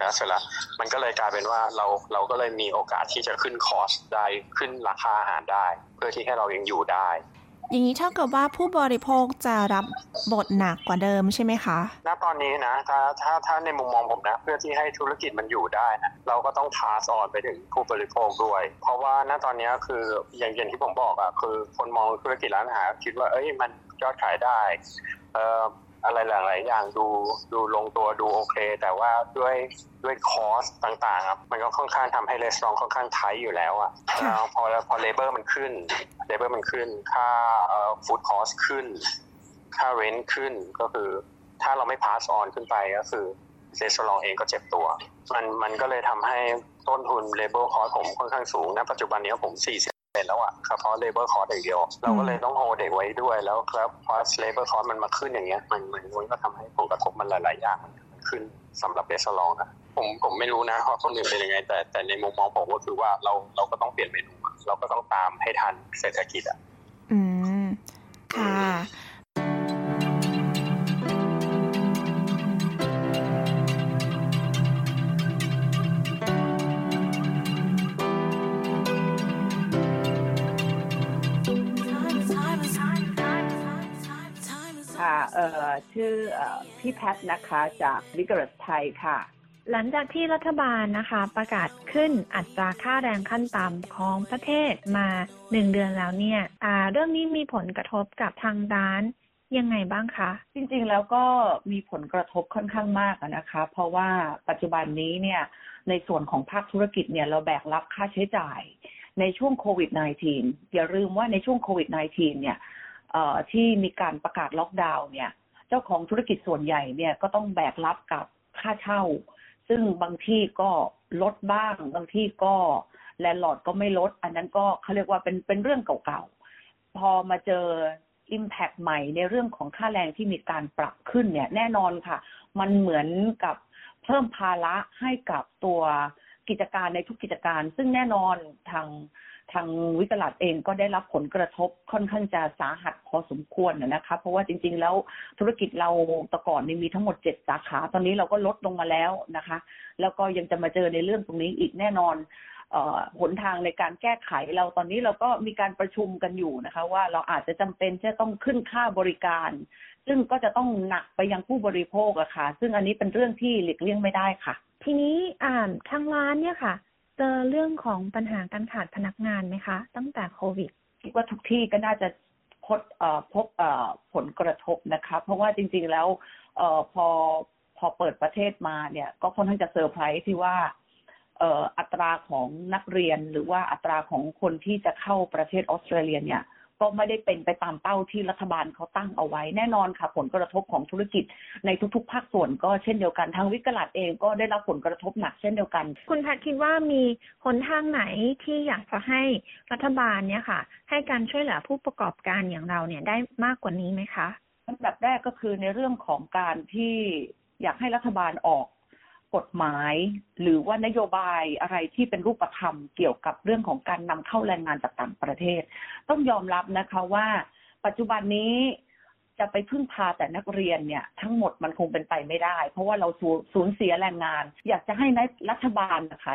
นะเสร็จแล้วมันก็เลยกลายเป็นว่าเราเราก็เลยมีโอกาสที่จะขึ้นคอสได้ขึ้นราคาอาหารได้ เพื่อที่ให้เรายังอยู่ได้ อย่างนี้เท่ากับว่าผู้บริโภคจะรับบทหนักกว่าเดิมใช่ไหมคะณตอนนี้นะถ้าถ้าถ้าในมุมมองผมนะเพื่อที่ให้ธุรกิจมันอยู่ได้นะเราก็ต้องพาสออนไปถึงผู้บริโภคด้วย เพราะว่าณตอนนี้คืออย่างอย่างที่ผมบอกอะคือคนมองธุรกิจร้านอาหารคิดว่าเอ้ยมันยอดขายได้เอ่อ อะไรหลาย ๆ อย่างดูดูลงตัวดูโอเค แต่ว่าด้วยด้วย cost ต่างๆครับมันก็ค่อนข้างทำให้ restaurant ค่อนข้าง tight อยู่แล้วอะแล้วพอพอ labour มันขึ้น labour มันขึ้น ค่า food cost ขึ้น ค่า rent ขึ้นก็คือ ถ้าเราไม่ pass on ขึ้นไปก็คือ restaurant เองก็เจ็บตัว มันมันก็เลยทำให้ต้นทุน labour cost ผมค่อนข้างสูงณปัจจุบันนี้ผม 40เป็นแล้วอะเฉพาะ labor cost อย่างเดียว เราก็เลยต้องโฮเด็กไว้ด้วยแล้วครับพอ labor cost มันมาขึ้นอย่างเงี้ยมันมันมันก็ทำให้ผลกระทบมันหลาย ๆ อย่างมันขึ้นสำหรับเบสลองนะผมผมไม่รู้นะว่าคนอื่นเป็นยังไง แต่แต่ในมุมมองผมก็คือว่าเราเราก็ต้องเปลี่ยนเมนูเราก็ต้องตามให้ทันเศรษฐกิจอะอืม ค่ะ ค่ะเอ่อชื่อเอ่อพี่แพทนะคะจากวิกฤตไทยค่ะ หลังจากที่รัฐบาลนะคะประกาศขึ้นอัตราค่าแรงขั้นต่ำของประเทศมาหนึ่งเดือนแล้วเนี่ยอ่าเรื่องนี้มีผลกระทบกับทางร้านยังไงบ้างคะ จริงๆแล้วก็มีผลกระทบค่อนข้างมากอะนะคะ เพราะว่าปัจจุบันนี้เนี่ยในส่วนของภาคธุรกิจเนี่ยเราแบกรับค่าใช้จ่ายในช่วงโควิด -19 อย่าลืมว่าในช่วงโควิด -19 เนี่ยเอ่อ ที่มีการประกาศล็อกดาวน์เนี่ย เจ้าของธุรกิจส่วนใหญ่เนี่ยก็ต้องแบกรับกับค่าเช่า ซึ่งบางที่ก็ลดบ้าง บางที่ก็แลนด์ลอร์ดก็ไม่ลด อันนั้นก็เขาเรียกว่าเป็นเป็นเรื่องเก่าๆ พอมาเจอ Impact ใหม่ในเรื่องของค่าแรงที่มีการปรับขึ้นเนี่ย แน่นอนค่ะ มันเหมือนกับเพิ่มภาระให้กับตัวกิจการในทุกกิจการ ซึ่งแน่นอนทาง ทางวิกฤตเองก็ได้รับผลกระทบค่อนข้างจะสาหัสพอสมควรนะคะเพราะว่าจริง ๆ แล้วธุรกิจเราแต่ก่อนนี่มีทั้งหมดเจ็ดสาขา ตอนนี้เราก็ลดลงมาแล้วนะคะ แล้วก็ยังจะมาเจอในเรื่องตรงนี้อีกแน่นอนหนทางในการแก้ไขเราตอนนี้เราก็มีการประชุมกันอยู่นะคะ ว่าเราอาจจะจำเป็นจะต้องขึ้นค่าบริการ ซึ่งก็จะต้องหนักไปยังผู้บริโภคอะค่ะ ซึ่งอันนี้เป็นเรื่องที่หลีกเลี่ยงไม่ได้ค่ะ ทีนี้อ่าทางร้านเนี่ยค่ะ เจอเรื่องของปัญหาการขาดพนักงานไหมคะ ตั้งแต่โควิดคิดว่าทุกที่ก็น่าจะพบพบผลกระทบนะคะ เพราะว่าจริง ๆแล้วอพอพอเปิดประเทศมาเนี่ย ก็ค่อนข้างจะเซอร์ไพรส์ที่ว่าอัตราของนักเรียนหรือว่าอัตราของคนที่จะเข้าประเทศออสเตรเลียเนี่ย ก็ไม่ได้เป็นไปตามเป้าที่รัฐบาลเขาตั้งเอาไว้แน่นอนค่ะ ผลกระทบของธุรกิจในทุกๆ ภาคส่วนก็เช่นเดียวกันทางวิกฤตเองก็ได้รับผลกระทบหนักเช่นเดียวกัน คุณแพทย์คิดว่ามีหนทางไหนที่อยากจะให้รัฐบาลเนี่ยค่ะ ให้การช่วยเหลือผู้ประกอบการอย่างเราเนี่ยได้มากกว่านี้ไหมคะอันดับแรกก็คือในเรื่องของการที่อยากให้รัฐบาลออก กฎหมาย หรือว่านโยบายอะไรที่เป็นรูปธรรมเกี่ยวกับเรื่องของการนำเข้าแรงงานจากต่างประเทศ ต้องยอมรับนะคะว่า ปัจจุบันนี้จะไปพึ่งพาแต่นักเรียนเนี่ย ทั้งหมดมันคงเป็นไปไม่ได้ เพราะว่าเราสูสญเสียแรงงาน อยากจะให้รัฐบาลนะคะ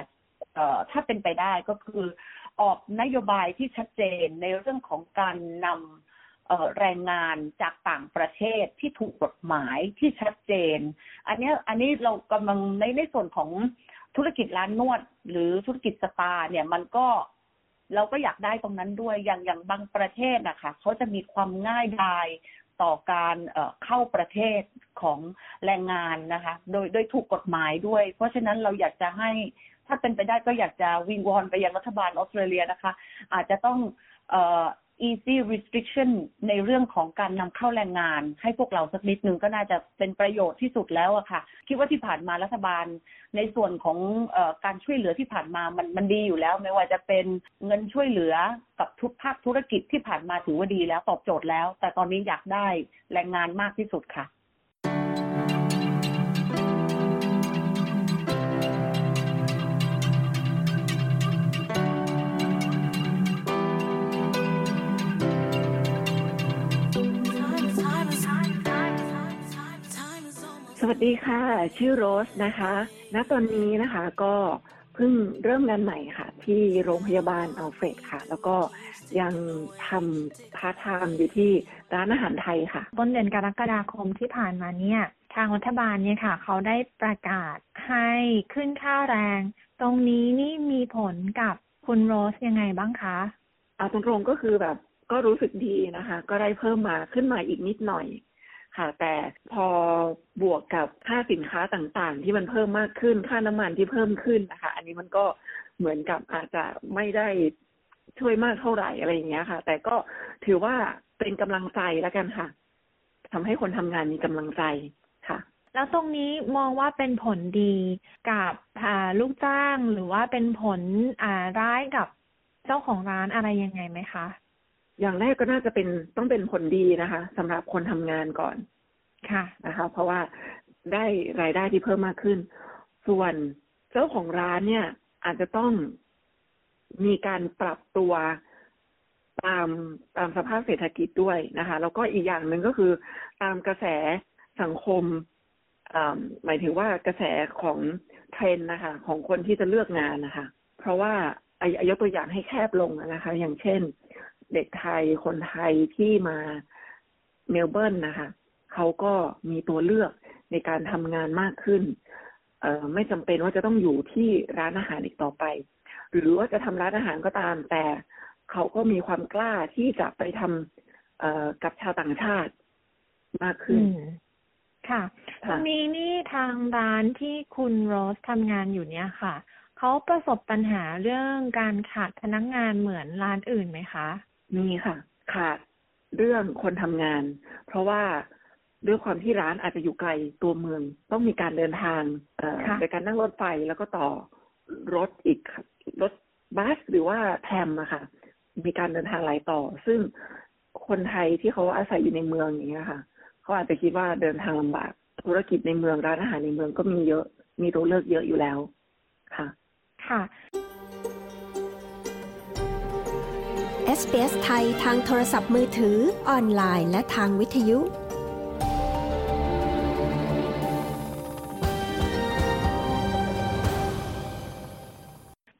ถ้าเป็นไปได้ก็คือออกนโยบายที่ชัดเจนในเรื่องของการนำ แรงงานจากต่างประเทศที่ถูกกฎหมายที่ชัดเจน อันนี้อันนี้เรากำลังในในส่วนของธุรกิจร้านนวด หรือธุรกิจสปาเนี่ยมันก็เราก็อยากได้ตรงนั้นด้วยอย่างอย่างบางประเทศนะคะเขาจะมีความง่ายดายต่อการเข้าประเทศของแรงงานนะคะ โดยโดยถูกกฎหมายด้วย เพราะฉะนั้นเราอยากจะให้ถ้าเป็นไปได้ก็อยากจะวิงวอนไปยังรัฐบาลออสเตรเลียนะคะ อาจจะต้องเ easy restriction ในเรื่องของการนำเข้าแรงงาน ให้พวกเราสักนิดนึงก็น่าจะเป็นประโยชน์ที่สุดแล้วอะค่ะ คิดว่าที่ผ่านมารัฐบาล ในส่วนของอการช่วยเหลือที่ผ่านมามันมันดีอยู่แล้ว ไม่ว่าจะเป็นเงินช่วยเหลือกับทุกภาคธุรกิจที่ผ่านมาถือว่าดีแล้วตอบโจทย์แล้ว แต่ตอนนี้อยากได้แรงงานมากที่สุดค่ะ วัสดีค่ะ ชื่อโรสนะคะ ณ ตอนนี้นะคะก็เพิ่งเริ่มงานใหม่ค่ะ ที่โรงพยาบาลอัลเฟรดค่ะ แล้วก็ยังทำพาร์ทไทม์อยู่ที่ร้านอาหารไทยค่ะ ต้นเดือนกรกฎาคมที่ผ่านมาเนี่ย ทางรัฐบาลเนี่ยค่ะ เขาได้ประกาศให้ขึ้นค่าแรง ตรงนี้นี่มีผลกับคุณโรสยังไงบ้างคะเอาตรงๆก็คือแบบก็รู้สึกดีนะคะ ก็ได้เพิ่มมาขึ้นมาอีกนิดหน่อย ค่ะ แต่พอบวกกับค่าสินค้าต่างๆ ที่มันเพิ่มมากขึ้น ค่าน้ำมันที่เพิ่มขึ้นนะคะ อันนี้มันก็เหมือนกับอาจจะไม่ได้ช่วยมากเท่าไหร่อะไรอย่างเงี้ยค่ะ แต่ก็ถือว่าเป็นกำลังใจแล้วกันค่ะทำให้คนทำงานมีกำลังใจค่ะ แล้วตรงนี้มองว่าเป็นผลดีกับลูกจ้างหรือว่าเป็นผลร้ายกับเจ้าของร้านอะไรยังไงไหมคะ อย่างแรกก็น่าจะเป็นต้องเป็นผลดีนะคะสำหรับคนทำงานก่อนค่ะนะคะ เพราะว่าได้รายได้ที่เพิ่มมากขึ้น ส่วนเจ้าของร้านเนี่ย อาจจะต้องมีการปรับตัวตามตามสภาพเศรษฐกิจด้วยนะคะ แล้วก็อีกอย่างหนึ่งก็คือตามกระแสสังคมอ่าหมายถึงว่ากระแสของเทรนด์นะคะ ของคนที่จะเลือกงานนะคะ เพราะว่าอายกตัวอย่างให้แคบลงนะคะ อย่างเช่น เด็กไทยคนไทยที่มาเมลเบิร์นนะคะเขาก็มีตัวเลือกในการทำงานมากขึ้น เอ่อไม่จำเป็นว่าจะต้องอยู่ที่ร้านอาหารอีกต่อไป หรือว่าจะทำร้านอาหารก็ตาม แต่เขาก็มีความกล้าที่จะไปทำเอ่อกับชาวต่างชาติมากขึ้นอืมค่ะตรงนี้นี่ทางร้านที่คุณโรสทำงานอยู่เนี่ยค่ะเขาประสบปัญหาเรื่องการขาดพนักงานเหมือนร้านอื่นไหมคะ มีค่ะ ขาดเรื่องคนทำงาน เพราะว่าด้วยความที่ร้านอาจจะอยู่ไกลตัวเมือง ต้องมีการเดินทางเอ่อค่ะโดยการนั่งรถไฟแล้วก็ต่อรถอีกรถบัสหรือว่าแทมอะค่ะ มีการเดินทางหลายต่อ ซึ่งคนไทยที่เขาอาศัยอยู่ในเมืองอย่างเงี้ยค่ะเขาอาจจะคิดว่าเดินทางลำบาก ธุรกิจในเมืองร้านอาหารในเมืองก็มีเยอะ มีตัวเลือกเยอะอยู่แล้วค่ะ ค่ะ SBS ไทยทางโทรศัพท์มือถือ ออนไลน์ และทางวิทยุ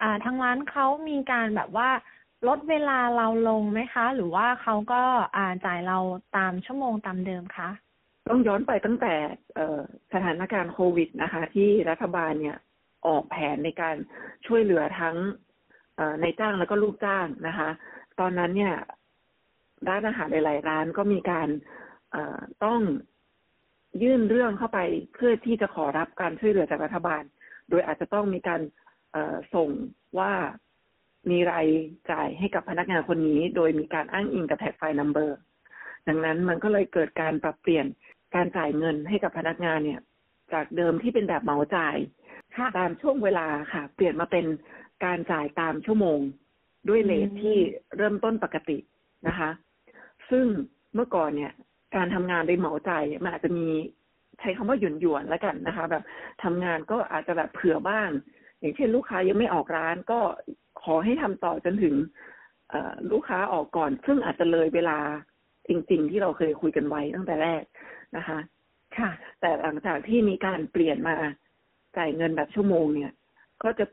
อ่าทางร้านเขามีการแบบว่าลดเวลาเราลงไหมคะ หรือว่าเขาก็อ่าจ่ายเราตามชั่วโมงตามเดิมคะ ต้องย้อนไปตั้งแต่เอ่อสถานการณ์โควิดนะคะ ที่รัฐบาลเนี่ยออกแผนในการช่วยเหลือทั้งเอ่อในจ้างแล้วก็ลูกจ้างนะคะ ตอนนั้นเนี่ย ร้านอาหารหลาย ๆ ร้านก็มีการเออต้องยื่นเรื่องเข้าไปเพื่อที่จะขอรับการช่วยเหลือจากรัฐบาล โดยอาจจะต้องมีการเออส่งว่ามีรายจ่ายให้กับพนักงานคนนี้ โดยมีการอ้างอิงกับ tax file number ดังนั้นมันก็เลยเกิดการปรับเปลี่ยนการจ่ายเงินให้กับพนักงานเนี่ย จากเดิมที่เป็นแบบเหมาจ่ายตามช่วงเวลาค่ะ เปลี่ยนมาเป็นการจ่ายตามชั่วโมง ด้วย rate ที่เริ่มต้นปกตินะคะ ซึ่งเมื่อก่อนเนี่ย การทำงานโดยเหมาจ่ายเนี่ยมันอาจจะมีใช้คำว่าหยุ่นหยวนๆแล้วกันนะคะ แบบทำงานก็อาจจะแบบเผื่อบ้าง อย่างเช่นลูกค้ายังไม่ออกร้านก็ขอให้ทำต่อจนถึงเอ่อลูกค้าออกก่อน ซึ่งอาจจะเลยเวลาจริง ๆ ที่เราเคยคุยกันไว้ตั้งแต่แรกนะคะ ค่ะ แต่หลังจากที่มีการเปลี่ยนมาจ่ายเงินแบบชั่วโมงเนี่ย ก็จะ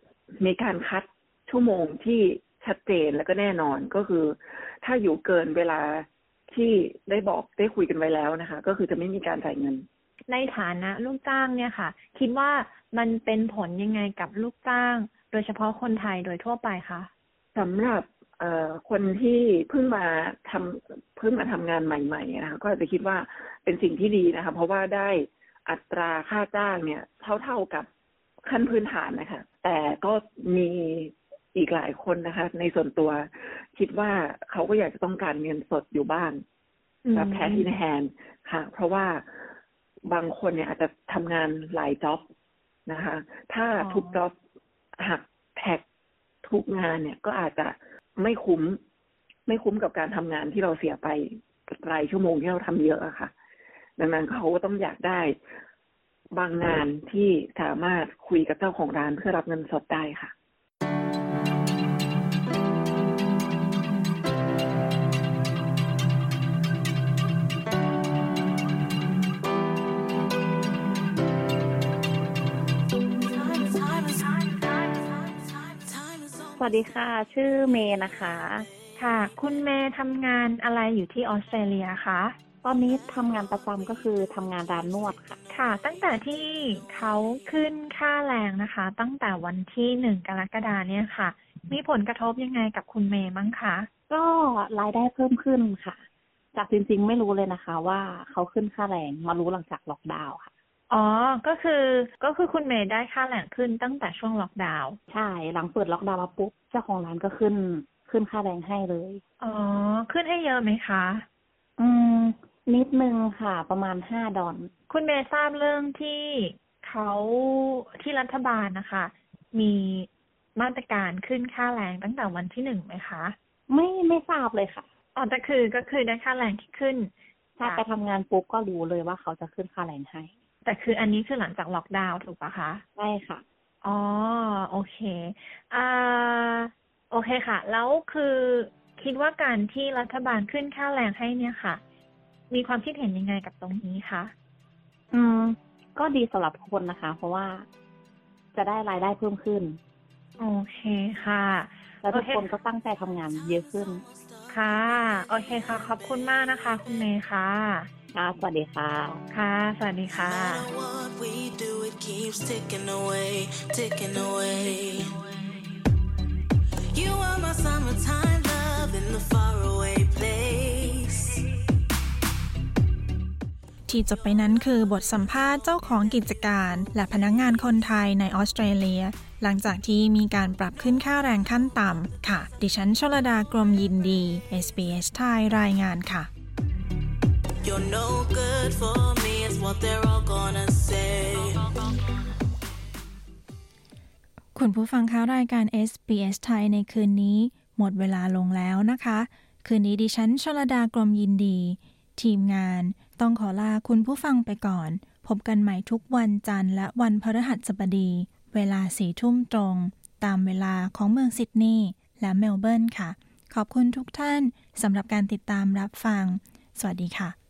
มีการคัดชั่วโมงที่ ชัดเจนแล้วก็แน่นอนก็คือ ถ้าอยู่เกินเวลาที่ได้บอกได้คุยกันไว้แล้วนะคะ ก็คือจะไม่มีการจ่ายเงิน ในฐานะลูกจ้างเนี่ยค่ะ คิดว่ามันเป็นผลยังไงกับลูกจ้าง โดยเฉพาะคนไทยโดยทั่วไปคะสำหรับเอ่อคนที่เพิ่งมาทำเพิ่งมาทำงานใหม่ๆนะคะก็อาจจะคิดว่าเป็นสิ่งที่ดีนะคะ เพราะว่าได้อัตราค่าจ้างเนี่ย เท่าๆกับขั้นพื้นฐานนะคะ แต่ก็มี อีกหลายคนนะคะ ในส่วนตัวคิดว่าเขาก็อยากจะต้องการเงินสดอยู่บ้างอืมแบบแคชอินแฮนค่ะ เพราะว่าบางคนเนี่ยอาจจะทำงานหลายจ็อบนะคะ ถ้าทุกจ็อบหักแท็กทุกงานเนี่ยก็อาจจะไม่คุ้ม ไม่คุ้มกับการทำงานที่เราเสียไปรายชั่วโมงที่เราทำเยอะอะค่ะ ดังนั้นเขาก็ต้องอยากได้บางงานที่สามารถคุยกับเจ้าของร้านเพื่อรับเงินสดได้ค่ะ สวัสดีค่ะ ชื่อเมย์นะคะ ค่ะ คุณเมย์ทำงานอะไรอยู่ที่ออสเตรเลียคะ ตอนนี้ทำงานประจำก็คือทำงานร้านนวดค่ะ ค่ะ ตั้งแต่ที่เขาขึ้นค่าแรงนะคะ ตั้งแต่วันที่หนึ่งกรกฎาเนี่ยค่ะ มีผลกระทบยังไงกับคุณเมย์มั้งคะ ก็รายได้เพิ่มขึ้นค่ะ จากจริงๆไม่รู้เลยนะคะ ว่าเขาขึ้นค่าแรงมารู้หลังจากล็อกดาวน์ค่ะ อ๋อ ก็คือก็คือคุณเมย์ได้ค่าแรงขึ้นตั้งแต่ช่วงล็อกดาวน์ใช่ หลังเปิดล็อกดาวน์มาปุ๊บเจ้าของร้านก็ขึ้นขึ้นค่าแรงให้เลย อ๋อ ขึ้นให้เยอะไหมคะ อืม นิดนึงค่ะ ประมาณห้าดอลคุณเมย์ทราบเรื่องที่เขาที่รัฐบาลนะคะ มีมาตรการขึ้นค่าแรงตั้งแต่วันที่หนึ่งไหมคะ ไม่ไม่ทราบเลยค่ะอ๋อแต่คือก็คือได้ค่าแรงที่ขึ้นถ้าไปทำงานปุ๊บก็รู้เลยว่าเขาจะขึ้นค่าแรงให้ แต่คืออันนี้คือหลังจากล็อกดาวน์ถูกปะคะ ใช่ค่ะ อ๋อ โอเคอ่าโอเคค่ะ แล้วคือคิดว่าการที่รัฐบาลขึ้นค่าแรงให้เนี่ยค่ะ มีความคิดเห็นยังไงกับตรงนี้คะ อืม ก็ดีสำหรับคนนะคะ เพราะว่าจะได้รายได้เพิ่มขึ้น โอเคค่ะ แล้วทุกโอเคคนก็ตั้งใจทำงานเยอะขึ้น ค่ะ โอเคค่ะ ขอบคุณมากนะคะ คุณเมย์ค่ะ ค่ะ สวัสดีค่ะ ค่ะ สวัสดีค่ะ What we do, it keeps ticking away, ticking away. You are my summertime love in the faraway place. ที่จบไปนั้นคือบทสัมภาษณ์เจ้าของกิจการ และพนักงานคนไทยในออสเตรเลีย หลังจากที่มีการปรับขึ้นค่าแรงขั้นต่ำค่ะ ดิฉันชลดากรมยินดี SBS ไทยรายงานค่ะ You're no good for me, it's what they're all gonna say. คุณผู้ฟังคะรายการ SBS ไทยในคืนนี้ หมดเวลาลงแล้วนะคะ คืนนี้ดิฉันชลดากรมยินดี ทีมงานต้องขอลาคุณผู้ฟังไปก่อน พบกันใหม่ทุกวันจันทร์และวันพฤหัสบดี เวลาสี่ทุ่มตรง ตามเวลาของเมืองซิดนีย์และเมลเบิร์นค่ะ ขอบคุณทุกท่านสำหรับการติดตามรับฟัง สวัสดีค่ะ